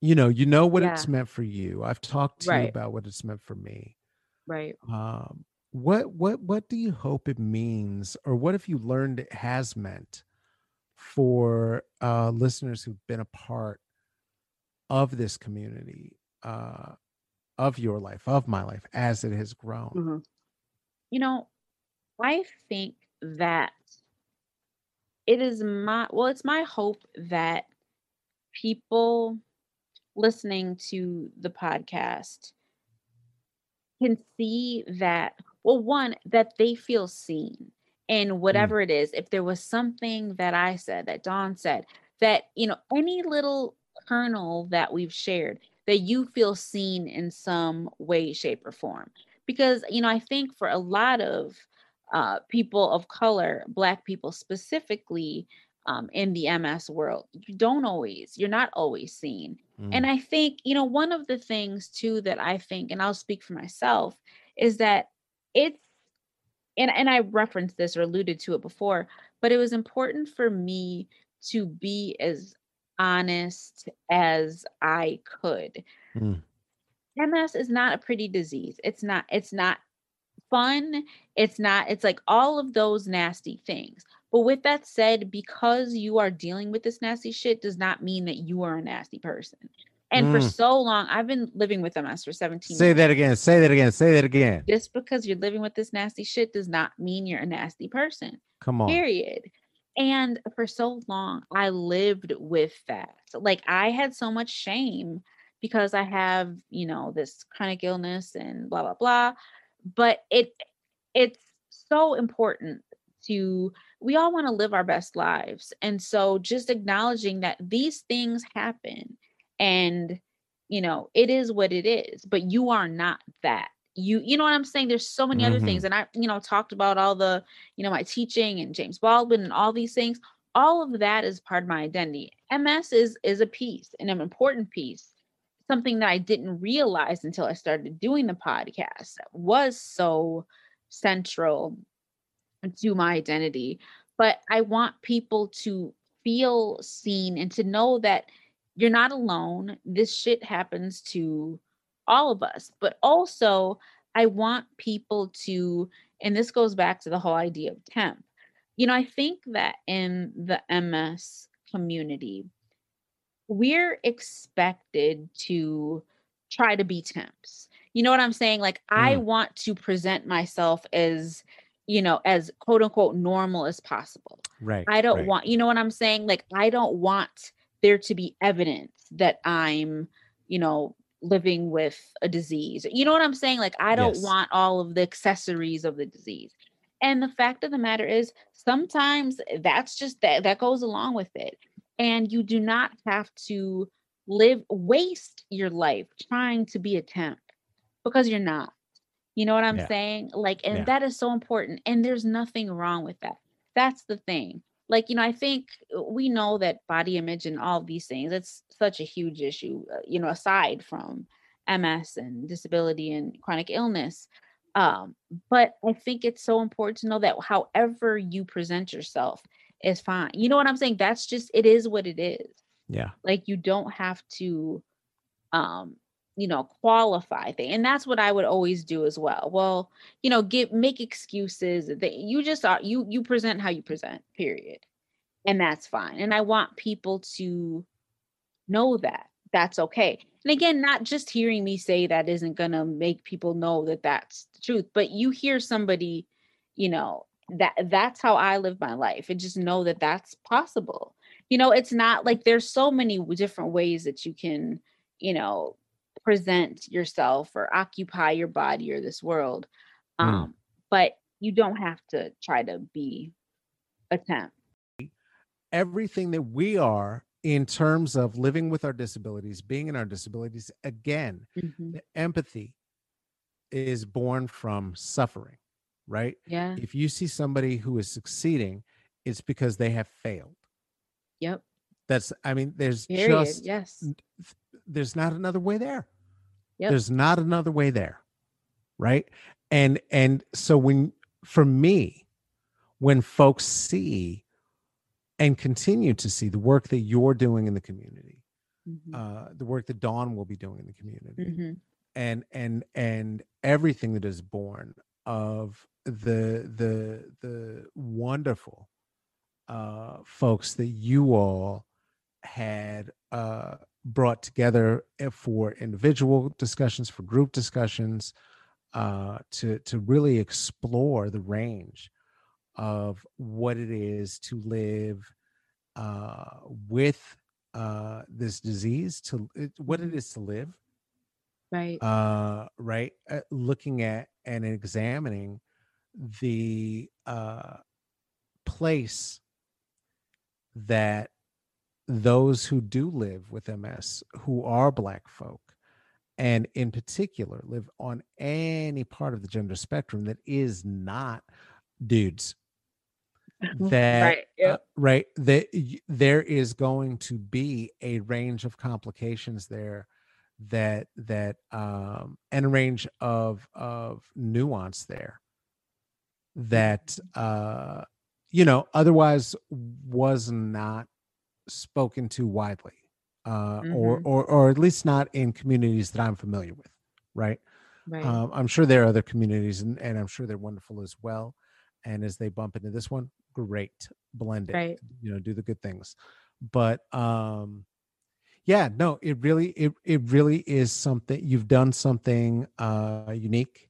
Speaker 3: you know, you know what
Speaker 1: Yeah.
Speaker 3: it's meant for you. I've talked to you about what it's meant for me.
Speaker 1: Right.
Speaker 3: Um, what what what do you hope it means, or what if you learned it has meant for uh, listeners who've been a part of this community, uh, of your life, of my life, as it has grown?
Speaker 1: Mhm. You know, I think that it is my well, it's my hope that people listening to the podcast can see that well one that they feel seen in whatever it is if there was something that i said that Dawn said that you know any little kernel that we've shared that you feel seen in some way shape or form. Because you know i think for a lot of uh, people of color black people specifically um, in the ms world you don't always you're not always seen. And
Speaker 3: Mm,
Speaker 1: I think, you know, one of the things too that I think, and I'll speak for myself, is that it's and and I referenced this or alluded to it before, but it was important for me to be as honest as I could.
Speaker 3: mm,
Speaker 1: MS is not a pretty disease. It's not, it's not fun. It's not, it's like all of those nasty things. But with that said, because you are dealing with this nasty shit does not mean that you are a nasty person. And for
Speaker 3: Mm.
Speaker 1: so long, I've been living with MS for 17
Speaker 3: Say
Speaker 1: years.
Speaker 3: that again. Say that again. Say that again.
Speaker 1: Just because you're living with this nasty shit does not mean you're a nasty person
Speaker 3: Come on.
Speaker 1: period and for so long i lived with that. Like i had so much shame because i have you know this chronic illness and blah blah blah. But it it's so important to we all want to live our best lives. And so just acknowledging that these things happen and you know it is what it is but you are not that you you know what i'm saying? There's so many other
Speaker 3: Mhm.
Speaker 1: things and i you know talked about all the you know my teaching and james baldwin and all these things. All of that is part of my identity. Ms is is a piece and an important piece something that i didn't realize until i started doing the podcast that was so central to my identity. But i want people to feel seen and to know that you're not alone. This shit happens to all of us but also i want people to and this goes back to the whole idea of temp you know i think that in the ms community we're expected to try to be temps you know what i'm saying like i
Speaker 3: Mm.
Speaker 1: want to present myself as you know as quote unquote normal as possible
Speaker 3: Right.
Speaker 1: I don't
Speaker 3: right.
Speaker 1: want, you know what I'm saying? Like, I don't want there to be evidence that I'm, you know, living with a disease. You know what I'm saying? Like, I don't
Speaker 3: Yes.
Speaker 1: want all of the accessories of the disease. And the fact of the matter is, sometimes that's just that, that goes along with it. And you do not have to live, waste your life trying to be a temp because you're not. You know what I'm
Speaker 3: Yeah.
Speaker 1: saying? Like, and
Speaker 3: Yeah.
Speaker 1: that is so important. And there's nothing wrong with that. That's the thing. Like, you know, I think uh, we know that body image and all these things, it's such a huge issue, uh, you know, aside from MS and disability and chronic illness. Um, but I think it's so important to know that however you present yourself is fine. You know what I'm saying? That's just, it is what it is
Speaker 3: Yeah.
Speaker 1: like you don't have to um you know qualify thing and that's what i would always do as well. Well you know give make excuses that you just are you you present how you present period and that's fine and i want people to know that that's okay and again not just hearing me say that isn't going to make people know that that's the truth but you hear somebody you know that that's how i live my life and just know that that's possible. You know it's not like there's so many different ways that you can you know present yourself or occupy your body or this world
Speaker 3: Mm.
Speaker 1: um but you don't have to try to be a temp
Speaker 3: Everything that we are in terms of living with our disabilities, being in our disabilities, again,
Speaker 1: Mhm.
Speaker 3: the empathy is born from suffering, right?
Speaker 1: yeah
Speaker 3: If you see somebody who is succeeding, it's because they have failed.
Speaker 1: yep
Speaker 3: That's I mean, there's
Speaker 1: Period.
Speaker 3: just
Speaker 1: yes.
Speaker 3: there's not another way there.
Speaker 1: Yep.
Speaker 3: There's not another way there. Right. And and so when for me, when folks see and continue to see the work that you're doing in the community,
Speaker 1: Mhm.
Speaker 3: uh, the work that Dawn will be doing in the community,
Speaker 1: Mhm.
Speaker 3: and and and everything that is born of the the the wonderful uh folks that you all had uh brought together eh, for individual discussions for group discussions uh to to really explore the range of what it is to live uh with uh this disease to what it
Speaker 1: Mhm.
Speaker 3: to live
Speaker 1: Right.
Speaker 3: uh right uh, looking at and examining the uh place that those who do live with ms who are black folk and in particular live on any part of the gender spectrum that is not dudes that
Speaker 1: right.
Speaker 3: uh, right that there is going to be a range of complications there that that um and a range of of nuance there that uh you know otherwise was not spoken to widely uh or
Speaker 1: Mhm.
Speaker 3: or or at least not in communities that i'm familiar with right
Speaker 1: right.
Speaker 3: um, I'm sure there are other communities, and, and I'm sure they're wonderful as well. And as they bump into this one, great, blend it,
Speaker 1: right.
Speaker 3: you know, do the good things. But um, yeah, no, it really, it it really is something. You've done something uh, unique,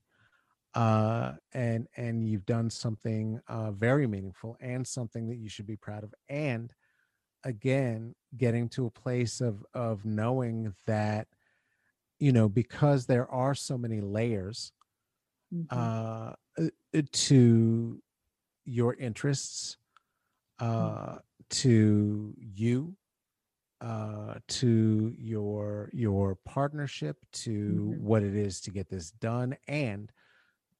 Speaker 3: uh, and and you've done something uh, very meaningful, and something that you should be proud of. And again, getting to a place of of knowing that you know because there are so many layers
Speaker 1: Mhm.
Speaker 3: uh uh, to your interests uh to you uh to your your partnership to
Speaker 1: Mhm.
Speaker 3: what it is to get this done and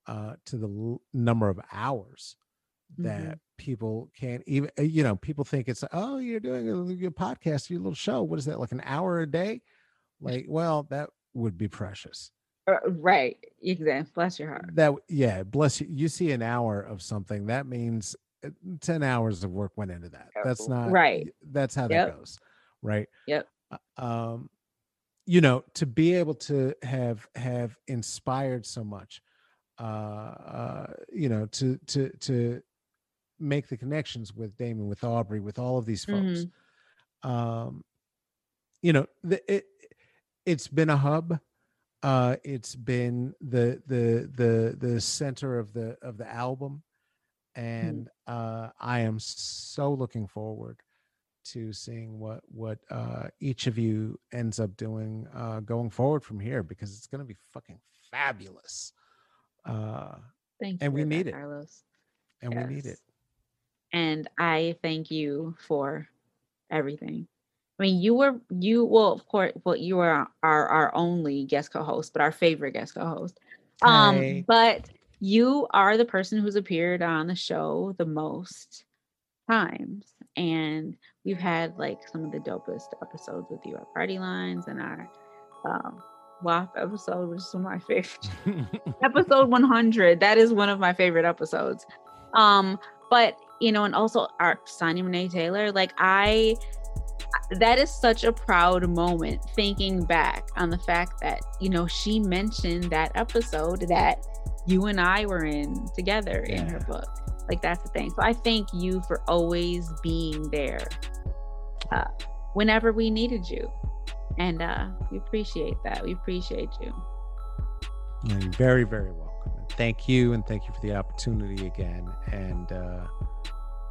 Speaker 3: uh to the l- number of hours that people can't even uh, you know people think it's oh you're doing a, your podcast your little show what is that like an hour a day like well that would be precious
Speaker 1: Uh, right. Exactly. Bless your heart.
Speaker 3: that yeah bless you you see an hour of something that means uh, 10 hours of work went into that that's not
Speaker 1: right.
Speaker 3: that's how
Speaker 1: Yep.
Speaker 3: that goes right
Speaker 1: Yep.
Speaker 3: Uh, um you know to be able to have have inspired so much uh uh you know to to to make the connections with Damon with Aubrey with all of these folks um you know the, it it's been a hub uh it's been the the the the center of the of the album and uh i am so looking forward to seeing what what uh each of you ends up doing uh going forward from here because it's going to be fucking fabulous uh
Speaker 1: Thank you.
Speaker 3: And we
Speaker 1: that,
Speaker 3: need it.
Speaker 1: Carlos.
Speaker 3: and we need it
Speaker 1: Yes. And I thank you for everything. I mean, you were you well, of course, well, you are our our only guest co-host, but our favorite guest co-host. Um,
Speaker 3: Hey.
Speaker 1: but you are the person who's appeared on the show the most times. And we've had like some of the dopest episodes with you at Party Lines and our um WAP episode, which is one of my favorite episode 100 that is one of my favorite episodes um but you know and also our Sonya Renee Taylor like I that is such a proud moment thinking back on the fact that you know she mentioned that episode that you and I were in together in her book. Like that's the thing. So I thank you for always being there uh whenever we needed you. And uh we appreciate that. We appreciate you.
Speaker 3: You're very, very welcome. Thank you, and thank you for the opportunity again. And uh,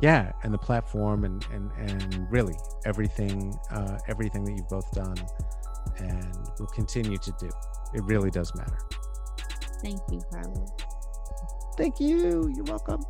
Speaker 3: yeah, and the platform, and and and really everything, uh, everything that you've both done, and will continue to do. It really does matter.
Speaker 1: thank you Carlos
Speaker 3: Thank you. You're welcome.